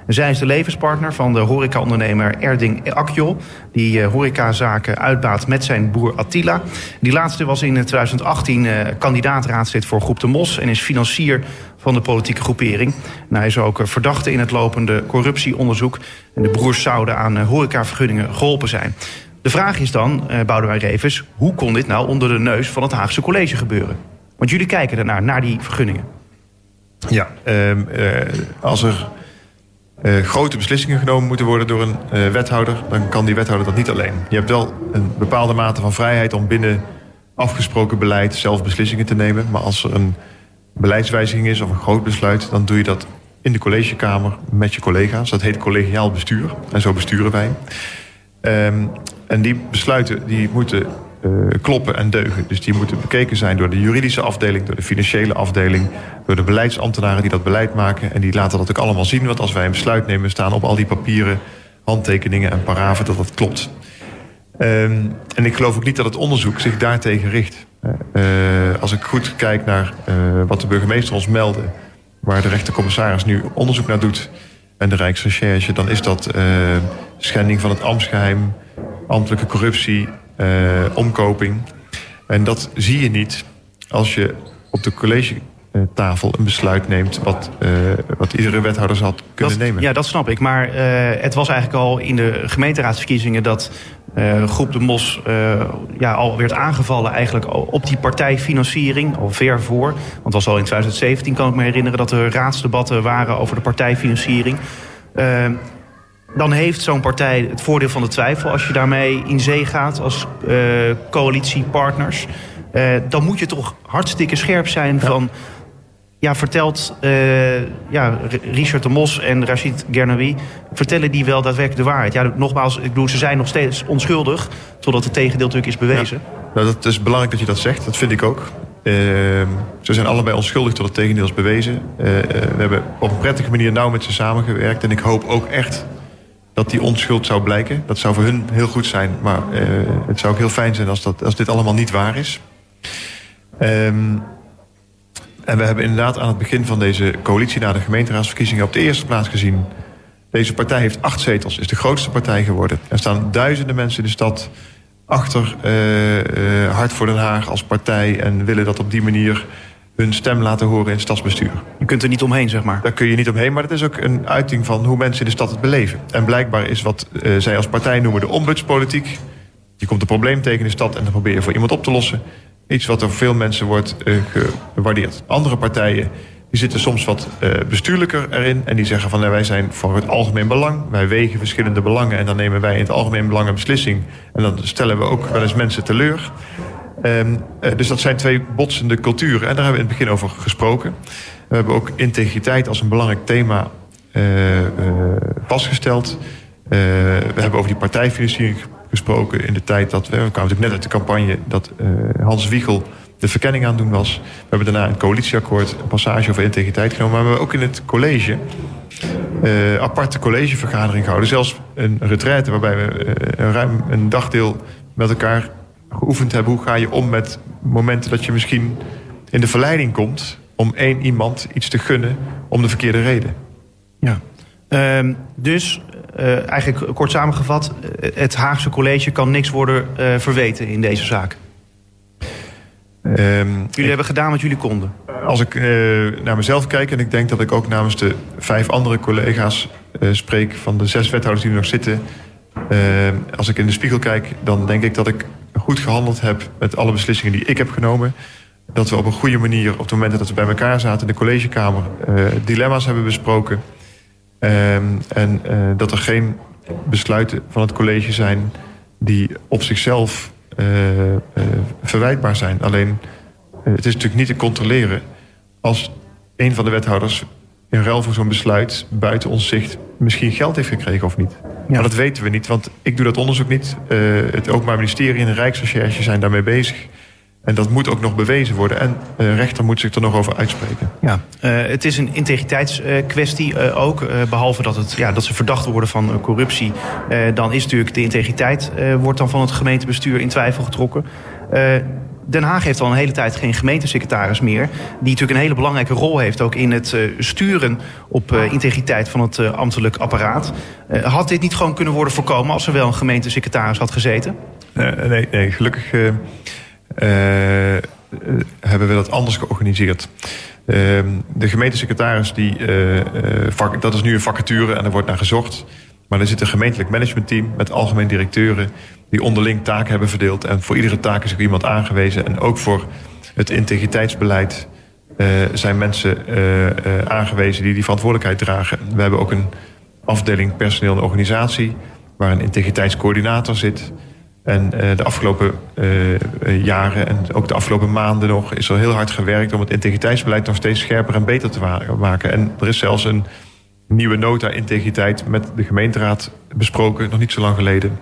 Zij is de levenspartner van de horecaondernemer Erding Akjol... die uh, horecazaken uitbaat met zijn boer Attila. Die laatste was in 2018 uh, kandidaatraadslid voor Groep de Mos... en is financier van de politieke groepering. Hij is ook verdachte in het lopende corruptieonderzoek. En de broers zouden aan horecavergunningen geholpen zijn. De vraag is dan, uh, Boudewijn Revers... hoe kon dit nou onder de neus van het Haagse College gebeuren? Want jullie kijken ernaar, naar die vergunningen. Ja, uh, als er uh, grote beslissingen genomen moeten worden door een uh, wethouder, dan kan die wethouder dat niet alleen. Je hebt wel een bepaalde mate van vrijheid om binnen afgesproken beleid zelf beslissingen te nemen. Maar als er een beleidswijziging is of een groot besluit, dan doe je dat in de collegekamer met je collega's. Dat heet collegiaal bestuur en zo besturen wij. Um, en die besluiten die moeten kloppen en deugen. Dus die moeten bekeken zijn door de juridische afdeling, door de financiële afdeling, door de beleidsambtenaren die dat beleid maken. En die laten dat ook allemaal zien. Want als wij een besluit nemen, staan op al die papieren handtekeningen en paraven dat dat klopt. Um, en ik geloof ook niet dat het onderzoek zich daartegen richt. Uh, als ik goed kijk naar uh, wat de burgemeester ons meldde, waar de rechtercommissaris nu onderzoek naar doet en de Rijksrecherche, dan is dat schending van het ambtsgeheim, ambtelijke corruptie, omkoping. En dat zie je niet als je op de collegetafel een besluit neemt... wat, uh, wat iedere wethouder had kunnen dat, nemen. Ja, dat snap ik. Maar uh, het was eigenlijk al in de gemeenteraadsverkiezingen... dat groep De Mos ja, al werd aangevallen eigenlijk op die partijfinanciering. Al ver voor. Want het was al in 2017, kan ik me herinneren... dat er raadsdebatten waren over de partijfinanciering dan heeft zo'n partij het voordeel van de twijfel als je daarmee in zee gaat als uh, coalitiepartners. Uh, dan moet je toch hartstikke scherp zijn van. Ja, vertelt uh, ja, Richard de Mos en Rachid Gernawi... vertellen die wel daadwerkelijk de waarheid? Ja, nogmaals, ik bedoel, ze zijn nog steeds onschuldig... totdat het tegendeel natuurlijk is bewezen. Ja. Nou, dat is belangrijk dat je dat zegt, dat vind ik ook. Ehm, ze zijn allebei onschuldig tot het tegendeel is bewezen. Eh, eh, we hebben op een prettige manier nauw met ze samengewerkt. En ik hoop ook echt dat die onschuld zou blijken. Dat zou voor hun heel goed zijn. Maar uh, het zou ook heel fijn zijn als, dat, als dit allemaal niet waar is. Um, en we hebben inderdaad aan het begin van deze coalitie... na de gemeenteraadsverkiezingen op de eerste plaats gezien... deze partij heeft acht zetels, is de grootste partij geworden. Er staan duizenden mensen in de stad achter uh, Hart voor Den Haag als partij... en willen dat op die manier hun stem laten horen in het stadsbestuur. Je kunt er niet omheen, zeg maar. Daar kun je niet omheen, maar het is ook een uiting van hoe mensen in de stad het beleven. En blijkbaar is wat uh, zij als partij noemen de ombudspolitiek... je komt een probleem tegen in de stad en dan probeer je voor iemand op te lossen... iets wat door veel mensen wordt gewaardeerd. Andere partijen die zitten soms wat uh, bestuurlijker erin. En die zeggen van nou, wij zijn voor het algemeen belang. Wij wegen verschillende belangen en dan nemen wij in het algemeen belang een beslissing. En dan stellen we ook wel eens mensen teleur. Um, uh, dus dat zijn twee botsende culturen. En daar hebben we in het begin over gesproken. We hebben ook integriteit als een belangrijk thema uh, vastgesteld. we hebben over die partijfinanciering gesproken in de tijd dat we... We kwamen natuurlijk net uit de campagne dat Hans Wiegel de verkenning aan doen was. We hebben daarna een coalitieakkoord, een passage over integriteit genomen. Maar we hebben ook in het college aparte collegevergadering gehouden. Zelfs een retraite waarbij we ruim een dagdeel met elkaar geoefend hebben. Hoe ga je om met momenten dat je misschien in de verleiding komt... om één iemand iets te gunnen om de verkeerde reden. Ja, uh, dus uh, eigenlijk kort samengevat... het Haagse college kan niks worden verweten in deze zaak. Um, jullie ik, hebben gedaan wat jullie konden. Als ik naar mezelf kijk en ik denk dat ik ook namens de vijf andere collega's spreek van de zes wethouders die er nog zitten. Als ik in de spiegel kijk, dan denk ik dat ik goed gehandeld heb met alle beslissingen die ik heb genomen. Dat we op een goede manier, op het moment dat we bij elkaar zaten in de collegekamer, dilemma's hebben besproken. en dat er geen besluiten van het college zijn die op zichzelf uh, verwijtbaar zijn. Alleen, het is natuurlijk niet te controleren als een van de wethouders in ruil voor zo'n besluit buiten ons zicht misschien geld heeft gekregen of niet. Ja. Maar dat weten we niet, want ik doe dat onderzoek niet. het Openbaar Ministerie en de Rijksrecherche zijn daarmee bezig. En dat moet ook nog bewezen worden. En de rechter moet zich er nog over uitspreken. Ja, uh, het is een integriteitskwestie uh, ook. Uh, behalve dat, het, ja, dat ze verdacht worden van corruptie. dan is natuurlijk de integriteit wordt dan van het gemeentebestuur in twijfel getrokken. Den Haag heeft al een hele tijd geen gemeentesecretaris meer. Die natuurlijk een hele belangrijke rol heeft ook in het sturen op integriteit van het ambtelijk apparaat. had dit niet gewoon kunnen worden voorkomen als er wel een gemeentesecretaris had gezeten? nee, nee, gelukkig hebben we dat anders georganiseerd. Uh, de gemeentesecretaris, die, vak, dat is nu een vacature en er wordt naar gezocht. Maar er zit een gemeentelijk managementteam met algemeen directeuren... die onderling taken hebben verdeeld. En voor iedere taak is er iemand aangewezen. En ook voor het integriteitsbeleid zijn mensen aangewezen... die die verantwoordelijkheid dragen. We hebben ook een afdeling personeel en organisatie... waar een integriteitscoördinator zit... En de afgelopen jaren en ook de afgelopen maanden nog... is er heel hard gewerkt om het integriteitsbeleid nog steeds scherper en beter te maken. En er is zelfs een nieuwe nota integriteit met de gemeenteraad besproken, nog niet zo lang geleden.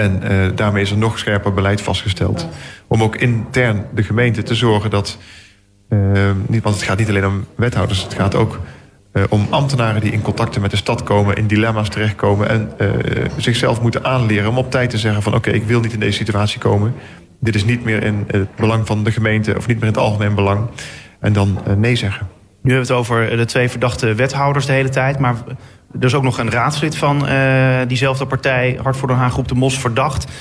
En uh, daarmee is er nog scherper beleid vastgesteld. Om ook intern de gemeente te zorgen dat... niet, want het gaat niet alleen om wethouders, het gaat ook uh, om ambtenaren die in contacten met de stad komen, in dilemma's terechtkomen en zichzelf moeten aanleren om op tijd te zeggen van oké, ik wil niet in deze situatie komen. Dit is niet meer in het belang van de gemeente of niet meer in het algemeen belang. En dan nee zeggen. Nu hebben we het over de twee verdachte wethouders de hele tijd, maar er is ook nog een raadslid van diezelfde partij, Hart voor Den Haag Groep de Mos, verdacht.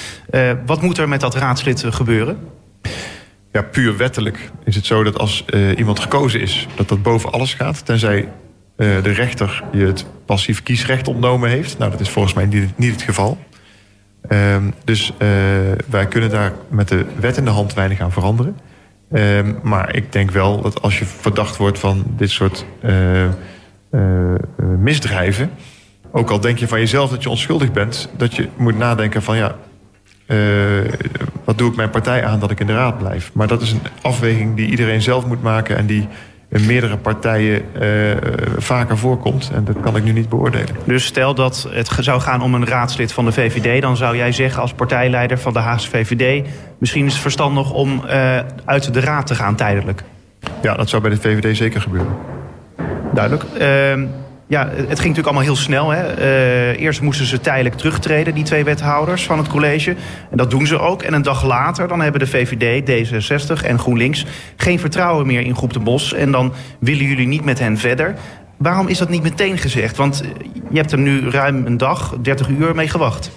wat moet er met dat raadslid gebeuren? Ja, puur wettelijk is het zo dat als iemand gekozen is, dat dat boven alles gaat. Tenzij de rechter je het passief kiesrecht ontnomen heeft. Nou, dat is volgens mij niet, niet het geval. Um, dus wij kunnen daar met de wet in de hand weinig aan veranderen. Um, maar ik denk wel dat als je verdacht wordt van dit soort misdrijven... ook al denk je van jezelf dat je onschuldig bent... dat je moet nadenken van ja, wat doe ik mijn partij aan dat ik in de raad blijf? Maar dat is een afweging die iedereen zelf moet maken... en die in meerdere partijen vaker voorkomt. En dat kan ik nu niet beoordelen. Dus stel dat het zou gaan om een raadslid van de VVD... dan zou jij zeggen als partijleider van de Haagse VVD... misschien is het verstandig om uit de raad te gaan tijdelijk. Ja, dat zou bij de VVD zeker gebeuren. Duidelijk. Ehm, ja, het ging natuurlijk allemaal heel snel. Hè. Uh, eerst moesten ze tijdelijk terugtreden, die twee wethouders van het college. En dat doen ze ook. En een dag later dan hebben de VVD, D66 en GroenLinks... geen vertrouwen meer in Groep de Bos. En dan willen jullie niet met hen verder. Waarom is dat niet meteen gezegd? Want je hebt er nu ruim een dag, 30 uur mee gewacht.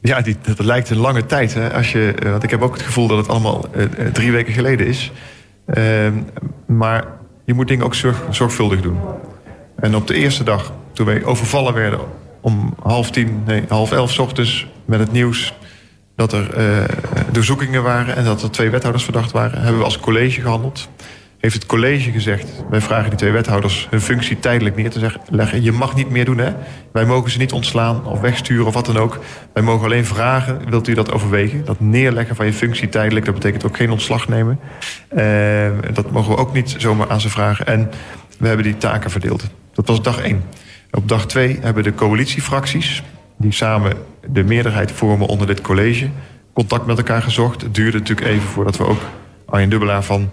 Ja, dat lijkt een lange tijd. Hè? Als je, eh, want ik heb ook het gevoel dat het allemaal drie weken geleden is. Uh, maar je moet dingen ook zorg, zorgvuldig doen. En op de eerste dag, toen wij overvallen werden om half tien, nee, half elf ochtends met het nieuws dat er uh, doorzoekingen waren en dat er twee wethouders verdacht waren, hebben we als college gehandeld. Heeft het college gezegd, wij vragen die twee wethouders hun functie tijdelijk neer te leggen. Je mag niet meer doen, hè? Wij mogen ze niet ontslaan of wegsturen of wat dan ook. Wij mogen alleen vragen, wilt u dat overwegen? Dat neerleggen van je functie tijdelijk, dat betekent ook geen ontslag nemen. Uh, dat mogen we ook niet zomaar aan ze vragen. En we hebben die taken verdeeld. Dat was dag één. Op dag twee hebben de coalitiefracties, die samen de meerderheid vormen onder dit college, contact met elkaar gezocht. Het duurde natuurlijk even voordat we ook Arjen Dubbelaar van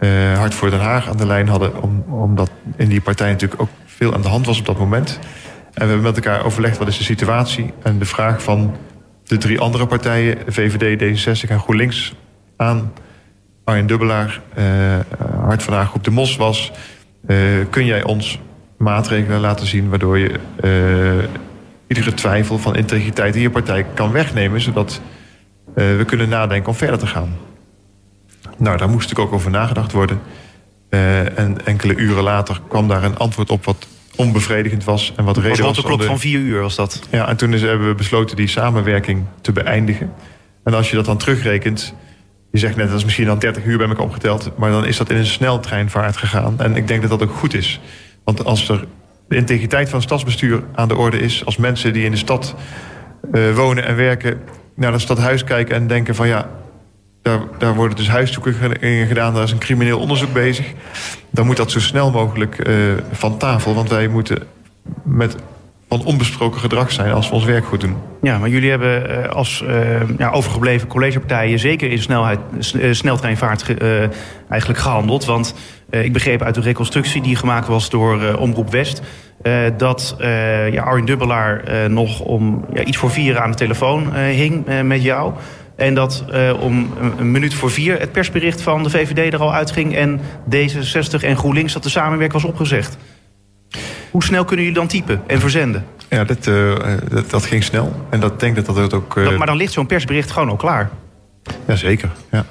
uh, Hart voor Den Haag aan de lijn hadden. Om, omdat in die partij natuurlijk ook veel aan de hand was op dat moment. En we hebben met elkaar overlegd wat is de situatie. En de vraag van de drie andere partijen, VVD, D66 en GroenLinks, aan Arjen Dubbelaar, uh, Hart van Haag Groep de Mos was... Uh, kun jij ons maatregelen laten zien waardoor je iedere twijfel van integriteit in je partij kan wegnemen, zodat we kunnen nadenken om verder te gaan. Nou, daar moest natuurlijk ook over nagedacht worden. Uh, en enkele uren later kwam daar een antwoord op wat onbevredigend was. En wat reden was. de klok van vier uur was dat. Ja, en toen is, hebben we besloten die samenwerking te beëindigen. En als je dat dan terugrekent. Je zegt net, dat is misschien dan 30 uur bij elkaar opgeteld. Maar dan is dat in een sneltreinvaart gegaan. En ik denk dat dat ook goed is. Want als er de integriteit van het stadsbestuur aan de orde is... als mensen die in de stad uh, wonen en werken naar het stadhuis kijken en denken van... ja, daar, daar worden dus huiszoeken in gedaan, daar is een crimineel onderzoek bezig... dan moet dat zo snel mogelijk uh, van tafel. Want wij moeten met van onbesproken gedrag zijn als we ons werk goed doen. Ja, maar jullie hebben als uh, ja, overgebleven collegepartijen... zeker in snelheid, sneltreinvaart ge, eigenlijk gehandeld. Want ik begreep uit de reconstructie die gemaakt was door Omroep West... Dat ja, Arjen Dubbelaar nog om ja, iets voor vier aan de telefoon hing met jou... En dat om een, minuut voor vier het persbericht van de VVD er al uitging... en D66 en GroenLinks dat de samenwerking was opgezegd. Hoe snel kunnen jullie dan typen en verzenden? Ja, dat, dat, dat, ging snel. En dat denk dat dat het ook... Maar dan ligt zo'n persbericht gewoon al klaar. Jazeker, ja.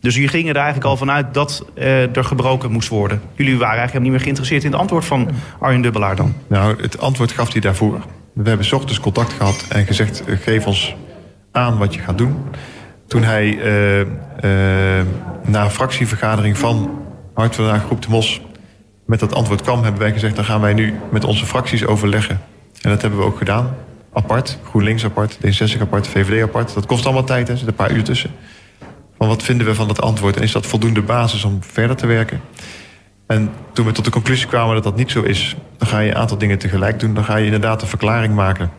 Dus jullie gingen er eigenlijk al vanuit dat uh, er gebroken moest worden. Jullie waren eigenlijk niet meer geïnteresseerd in het antwoord van Arjen Dubbelaar dan? Nou, het antwoord gaf hij daarvoor. We hebben s ochtends contact gehad en gezegd... geef ons aan wat je gaat doen. Toen hij uh, uh, na een fractievergadering van Hart van Groep de Mos... met dat antwoord kwam, hebben wij gezegd... dan gaan wij nu met onze fracties overleggen. En dat hebben we ook gedaan. Apart, GroenLinks apart, D66 apart, VVD apart. Dat kost allemaal tijd, er zit een paar uur tussen van wat vinden we van dat antwoord en is dat voldoende basis om verder te werken. En toen we tot de conclusie kwamen dat dat niet zo is, dan ga je een aantal dingen tegelijk doen. Dan ga je inderdaad een verklaring maken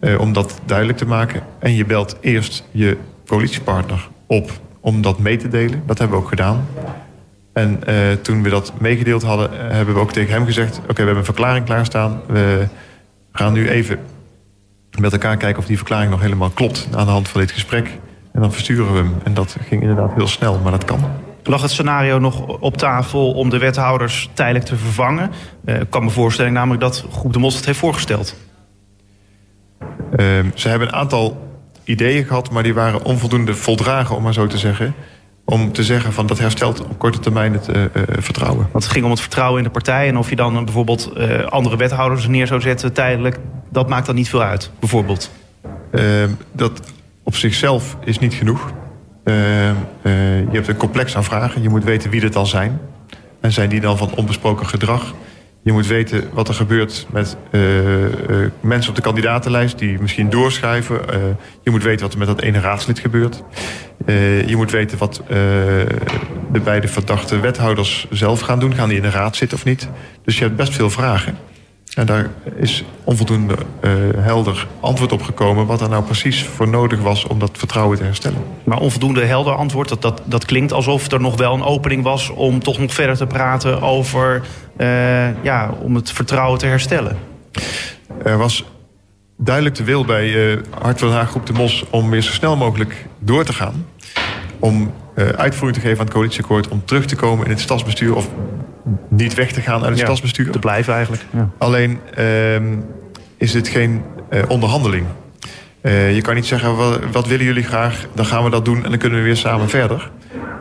eh, om dat duidelijk te maken. En je belt eerst je coalitiepartner op om dat mee te delen. Dat hebben we ook gedaan. En uh, toen we dat meegedeeld hadden, uh, hebben we ook tegen hem gezegd... oké, okay, we hebben een verklaring klaarstaan. We gaan nu even met elkaar kijken of die verklaring nog helemaal klopt... aan de hand van dit gesprek. En dan versturen we hem. En dat ging inderdaad heel snel, maar dat kan. Lag het scenario nog op tafel om de wethouders tijdelijk te vervangen? Uh, ik kan me voorstellen namelijk dat Groep de Mos het heeft voorgesteld. Uh, ze hebben een aantal ideeën gehad, maar die waren onvoldoende voldragen, om maar zo te zeggen. Om te zeggen van dat herstelt op korte termijn het uh, uh, vertrouwen. Want het ging om het vertrouwen in de partij. En of je dan bijvoorbeeld andere wethouders neer zou zetten tijdelijk, dat maakt dan niet veel uit, bijvoorbeeld. Ehm, dat op zichzelf is niet genoeg. Uh, je hebt een complex aan vragen. Je moet weten wie het dan zijn. En zijn die dan van onbesproken gedrag? Je moet weten wat er gebeurt met uh, mensen op de kandidatenlijst... die misschien doorschuiven. je moet weten wat er met dat ene raadslid gebeurt. je moet weten wat de beide verdachte wethouders zelf gaan doen. Gaan die in de raad zitten of niet? Dus je hebt best veel vragen. En daar is onvoldoende uh, helder antwoord op gekomen... wat er nou precies voor nodig was om dat vertrouwen te herstellen. Maar onvoldoende helder antwoord, dat, dat, dat klinkt alsof er nog wel een opening was... om toch nog verder te praten over uh, ja, om het vertrouwen te herstellen. Er was duidelijk de wil bij uh, Hart van Haag Groep de Mos... om weer zo snel mogelijk door te gaan. Om uitvoering te geven aan het coalitieakkoord... om terug te komen in het stadsbestuur... of niet weg te gaan uit het stadsbestuur. Te blijven eigenlijk. Ja. Alleen uh, is dit geen uh, onderhandeling. Uh, je kan niet zeggen, wat, wat, willen jullie graag? Dan gaan we dat doen en dan kunnen we weer samen verder.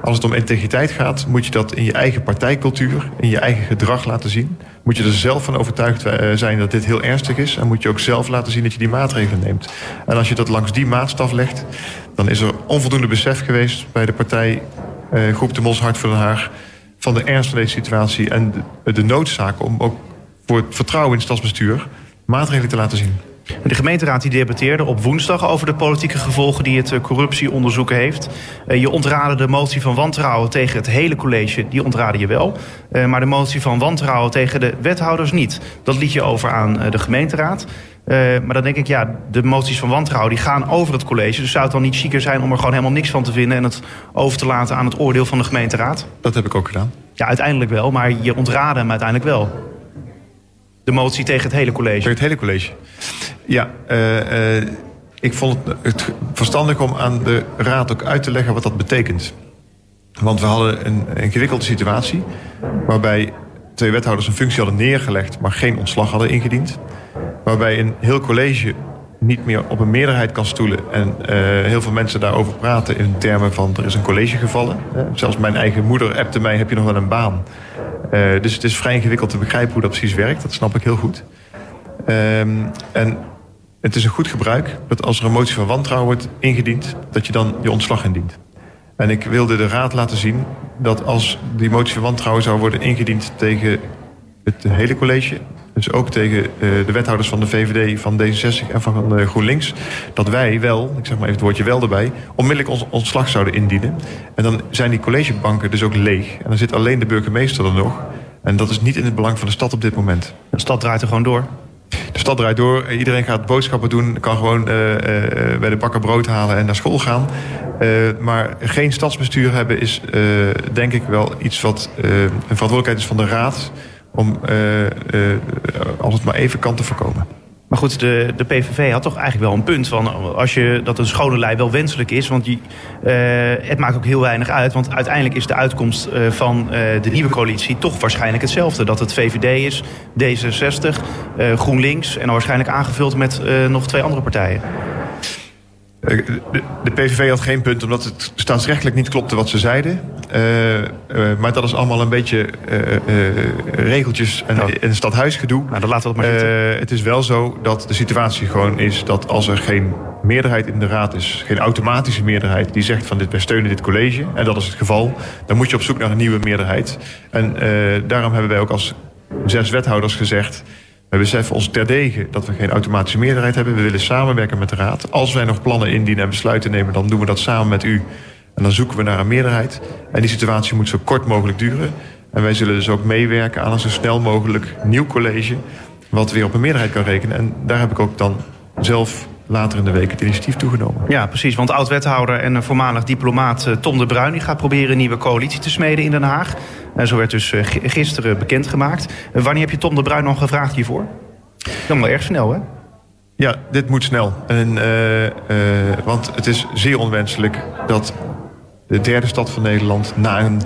Als het om integriteit gaat, moet je dat in je eigen partijcultuur... in je eigen gedrag laten zien. Moet je er zelf van overtuigd uh, zijn dat dit heel ernstig is... en moet je ook zelf laten zien dat je die maatregelen neemt. En als je dat langs die maatstaf legt... dan is er onvoldoende besef geweest bij de partij... Groep de Mos Hart voor Den Haag van de ernst van deze situatie en de, noodzaak om ook voor het vertrouwen in het stadsbestuur maatregelen te laten zien. De gemeenteraad die debatteerde op woensdag over de politieke gevolgen die het eh, corruptieonderzoek heeft. Eh, je ontraadde de motie van wantrouwen tegen het hele college, die ontraadde je wel. Eh, maar de motie van wantrouwen tegen de wethouders niet. Dat liet je over aan de gemeenteraad. Maar dan denk ik, ja, de moties van wantrouwen die gaan over het college. Dus zou het dan niet chiquer zijn om er gewoon helemaal niks van te vinden... en het over te laten aan het oordeel van de gemeenteraad? Dat heb ik ook gedaan. Ja, uiteindelijk wel, maar je ontraadde hem uiteindelijk wel. De motie tegen het hele college. Tegen het hele college. Ja, uh, uh, ik vond het, het, verstandig om aan de raad ook uit te leggen wat dat betekent. Want we hadden een ingewikkelde situatie waarbij twee wethouders een functie hadden neergelegd, maar geen ontslag hadden ingediend. Waarbij een heel college niet meer op een meerderheid kan stoelen. En uh, heel veel mensen daarover praten in termen van er is een college gevallen. Uh, zelfs mijn eigen moeder appte mij, heb je nog wel een baan? Uh, dus het is vrij ingewikkeld te begrijpen hoe dat precies werkt. Dat snap ik heel goed. Um, en het is een goed gebruik dat als er een motie van wantrouwen wordt ingediend... dat je dan je ontslag indient. En ik wilde de raad laten zien dat als die motie van wantrouwen zou worden ingediend... tegen het hele college, dus ook tegen uh, de wethouders van de VVD, van D66 en van uh, GroenLinks... dat wij wel, ik zeg maar even het woordje wel erbij... onmiddellijk ons ontslag zouden indienen. En dan zijn die collegebanken dus ook leeg. En dan zit alleen de burgemeester er nog. En dat is niet in het belang van de stad op dit moment. De stad draait er gewoon door? De stad draait door. Iedereen gaat boodschappen doen. Kan gewoon uh, bij de bakker brood halen en naar school gaan. maar geen stadsbestuur hebben is denk ik wel iets wat een verantwoordelijkheid is van de raad om als het maar even kan te voorkomen. Maar goed, de, de PVV had toch eigenlijk wel een punt van als je dat een schone lei wel wenselijk is. Want die, uh, het maakt ook heel weinig uit. Want uiteindelijk is de uitkomst uh, van uh, de nieuwe coalitie toch waarschijnlijk hetzelfde. Dat het VVD is, D66, GroenLinks en dan waarschijnlijk aangevuld met nog twee andere partijen. De, PVV had geen punt omdat het staatsrechtelijk niet klopte wat ze zeiden. Uh, uh, maar dat is allemaal een beetje uh, regeltjes en, en stadhuisgedoe. Nou, dan laten we het maar zitten. het is wel zo dat de situatie gewoon is dat als er geen meerderheid in de raad is, geen automatische meerderheid die zegt van dit, wij steunen dit college, en dat is het geval, dan moet je op zoek naar een nieuwe meerderheid. En daarom hebben wij ook als zes wethouders gezegd. We beseffen ons terdege dat we geen automatische meerderheid hebben. We willen samenwerken met de Raad. Als wij nog plannen indienen en besluiten nemen, dan doen we dat samen met u. En dan zoeken we naar een meerderheid. En die situatie moet zo kort mogelijk duren. En wij zullen dus ook meewerken aan een zo snel mogelijk nieuw college. Wat weer op een meerderheid kan rekenen. En daar heb ik ook dan zelf later in de week het initiatief toegenomen. Ja, precies. Want oud-wethouder en voormalig diplomaat eh, Tom de Bruin... die gaat proberen een nieuwe coalitie te smeden in Den Haag. En zo werd dus eh, gisteren bekendgemaakt. Eh, wanneer heb je Tom de Bruin nog gevraagd hiervoor? Dan wel erg snel, hè? Ja, dit moet snel. En, uh, uh, want het is zeer onwenselijk dat de derde stad van Nederland... na een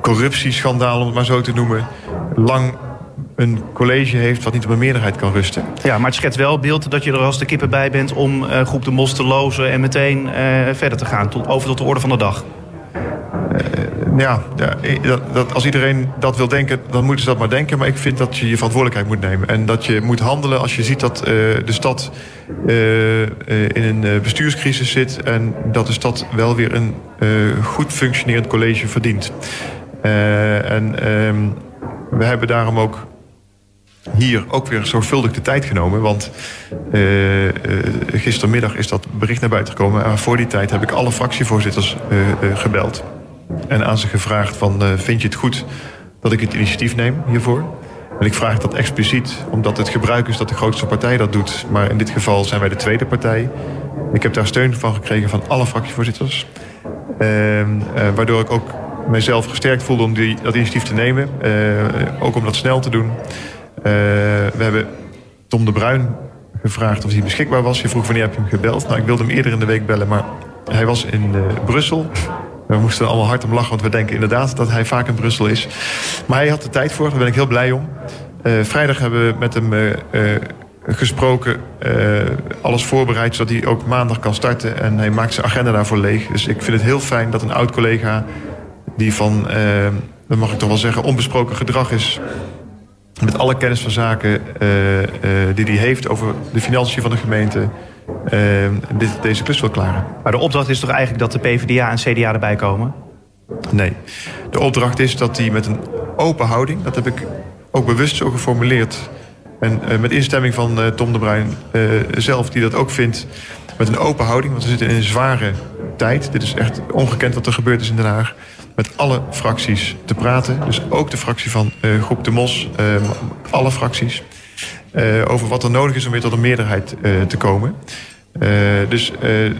corruptieschandaal, om het maar zo te noemen... lang een college heeft wat niet op een meerderheid kan rusten. Ja, maar het schetst wel beeld dat je er als de kippen bij bent... om uh, groep de Mos te lozen en meteen uh, verder te gaan. Tot, over tot de orde van de dag. Uh, ja, ja dat, dat, als iedereen dat wil denken, dan moeten ze dat maar denken. Maar ik vind dat je je verantwoordelijkheid moet nemen. En dat je moet handelen als je ziet dat de stad in een bestuurscrisis zit... en dat de stad wel weer een goed functionerend college verdient. en ehm, we hebben daarom ook hier ook weer zorgvuldig de tijd genomen. Want uh, uh, gistermiddag is dat bericht naar buiten gekomen. En voor die tijd heb ik alle fractievoorzitters uh, gebeld. en aan ze gevraagd van... vind je het goed dat ik het initiatief neem hiervoor? En ik vraag dat expliciet omdat het gebruik is dat de grootste partij dat doet. Maar in dit geval zijn wij de tweede partij. Ik heb daar steun van gekregen van alle fractievoorzitters. Ehm, waardoor ik ook mijzelf gesterkt voelde om die, dat initiatief te nemen. ook om dat snel te doen. We hebben Tom de Bruin gevraagd of hij beschikbaar was. Je vroeg wanneer heb je hem gebeld. Nou, ik wilde hem eerder in de week bellen, maar hij was in uh, Brussel. We moesten allemaal hard om lachen, want we denken inderdaad dat hij vaak in Brussel is. Maar hij had de tijd voor, daar ben ik heel blij om. Uh, vrijdag hebben we met hem gesproken, alles voorbereid... zodat hij ook maandag kan starten en hij maakt zijn agenda daarvoor leeg. Dus ik vind het heel fijn dat een oud-collega die van, mag ik toch wel zeggen, onbesproken gedrag is met alle kennis van zaken uh, uh, die hij heeft over de financiën van de gemeente... Uh, dit, deze klus wil klaren. Maar de opdracht is toch eigenlijk dat de PvdA en CDA erbij komen? Nee. De opdracht is dat hij met een open houding... dat heb ik ook bewust zo geformuleerd... en met instemming van Tom de Bruin zelf, die dat ook vindt... met een open houding, want we zitten in een zware tijd. Dit is echt ongekend wat er gebeurd is in Den Haag met alle fracties te praten. Dus ook de fractie van uh, Groep de Mos, uh, alle fracties. Uh, over wat er nodig is om weer tot een meerderheid te komen. dus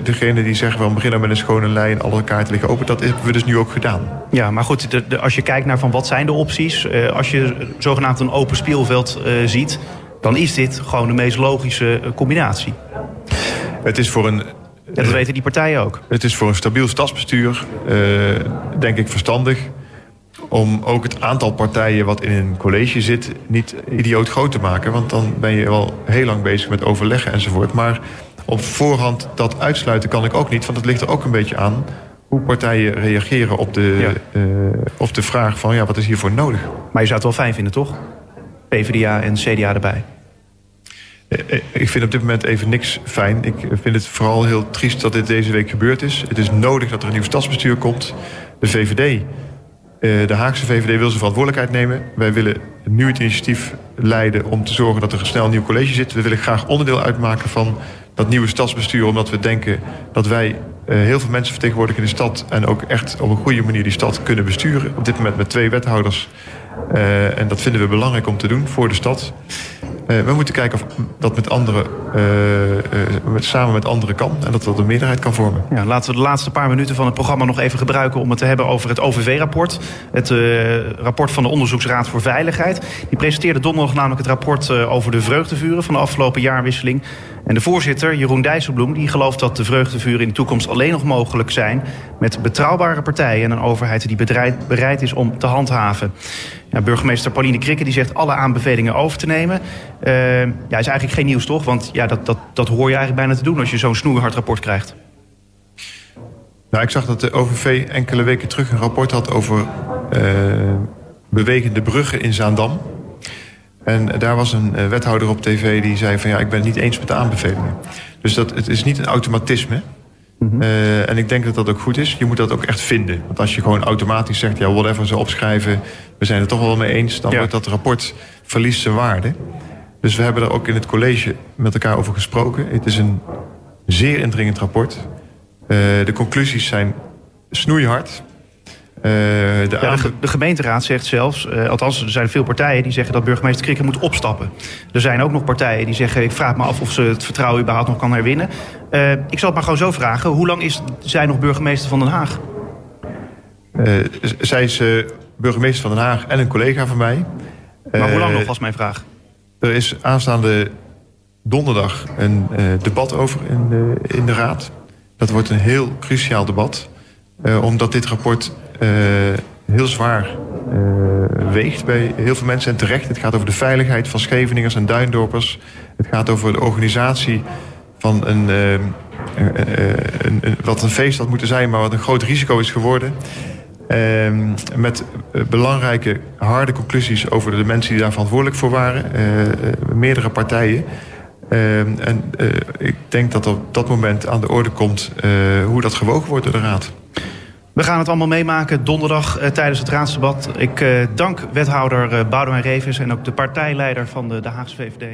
degene die zeggen we beginnen met een schone lijn, alle kaarten liggen open, dat hebben we dus nu ook gedaan. Ja, maar goed, de, de, als je kijkt naar van wat zijn de opties, als je zogenaamd een open speelveld ziet, dan is dit gewoon de meest logische combinatie. Het is voor een en dat weten die partijen ook. Het is voor een stabiel stadsbestuur, uh, denk ik, verstandig om ook het aantal partijen wat in een college zit niet idioot groot te maken. Want dan ben je wel heel lang bezig met overleggen enzovoort. Maar op voorhand dat uitsluiten kan ik ook niet. Want het ligt er ook een beetje aan hoe partijen reageren op de, ja. uh, op de vraag van ja, wat is hiervoor nodig. Maar je zou het wel fijn vinden, toch? PvdA en CDA erbij. Eh, eh, ik vind op dit moment even niks fijn. Ik vind het vooral heel triest dat dit deze week gebeurd is. Het is nodig dat er een nieuw stadsbestuur komt. De VVD, eh, de Haagse VVD wil zijn verantwoordelijkheid nemen. Wij willen nu het initiatief leiden om te zorgen dat er snel een nieuw college zit. We willen graag onderdeel uitmaken van dat nieuwe stadsbestuur... omdat we denken dat wij heel veel mensen vertegenwoordigen in de stad... en ook echt op een goede manier die stad kunnen besturen. Op dit moment met twee wethouders. en dat vinden we belangrijk om te doen voor de stad. Uh, we moeten kijken of dat met andere, uh, uh, met, samen met anderen kan. En dat dat een meerderheid kan vormen. Ja, laten we de laatste paar minuten van het programma nog even gebruiken... om het te hebben over het OVV-rapport. Het rapport van de Onderzoeksraad voor Veiligheid. Die presenteerde donderdag namelijk het rapport over de vreugdevuren... van de afgelopen jaarwisseling. En de voorzitter, Jeroen Dijsselbloem, die gelooft dat de vreugdevuren in de toekomst alleen nog mogelijk zijn met betrouwbare partijen en een overheid die bereid is om te handhaven. Ja, burgemeester Pauline Krikke die zegt alle aanbevelingen over te nemen. Uh, ja, is eigenlijk geen nieuws toch? Want ja, dat, dat, dat hoor je eigenlijk bijna te doen als je zo'n snoeihard rapport krijgt. Nou, ik zag dat de OVV enkele weken terug een rapport had over uh, bewegende bruggen in Zaandam. En daar was een eh, wethouder op tv die zei van ja, ik ben het niet eens met de aanbevelingen. Dus dat, het is niet een automatisme. Mm uh, en ik denk dat dat ook goed is. Je moet dat ook echt vinden. Want als je gewoon automatisch zegt, ja, whatever ze opschrijven, we zijn het toch wel mee eens, dan wordt dat rapport verliest zijn waarde. Dus we hebben er ook in het college met elkaar over gesproken. Het is een zeer indringend rapport. Uh, de conclusies zijn snoeihard. Uh, de, ja, de, de, gemeenteraad zegt zelfs, uh, althans er zijn veel partijen die zeggen dat burgemeester Krikke moet opstappen. Er zijn ook nog partijen die zeggen, ik vraag me af of ze het vertrouwen überhaupt nog kan herwinnen. Uh, ik zal het maar gewoon zo vragen, hoe lang is zij nog burgemeester van Den Haag? zij is burgemeester van Den Haag en een collega van mij. Maar hoe lang nog was mijn vraag? Er is aanstaande donderdag een debat over in de, in de raad. Dat wordt een heel cruciaal debat. omdat dit rapport heel zwaar uh, weegt bij heel veel mensen. En terecht, het gaat over de veiligheid van Scheveningers en Duindorpers. Het gaat over de organisatie van een, een, een, wat een feest had moeten zijn... maar wat een groot risico is geworden. Ehm, met belangrijke, harde conclusies over de mensen die daar verantwoordelijk voor waren. meerdere partijen. Ehm, en ik denk dat op dat moment aan de orde komt hoe dat gewogen wordt door de Raad. We gaan het allemaal meemaken donderdag uh, tijdens het raadsdebat. Ik uh, dank wethouder uh, Boudewijn Revis en ook de partijleider van de, de Haagse VVD.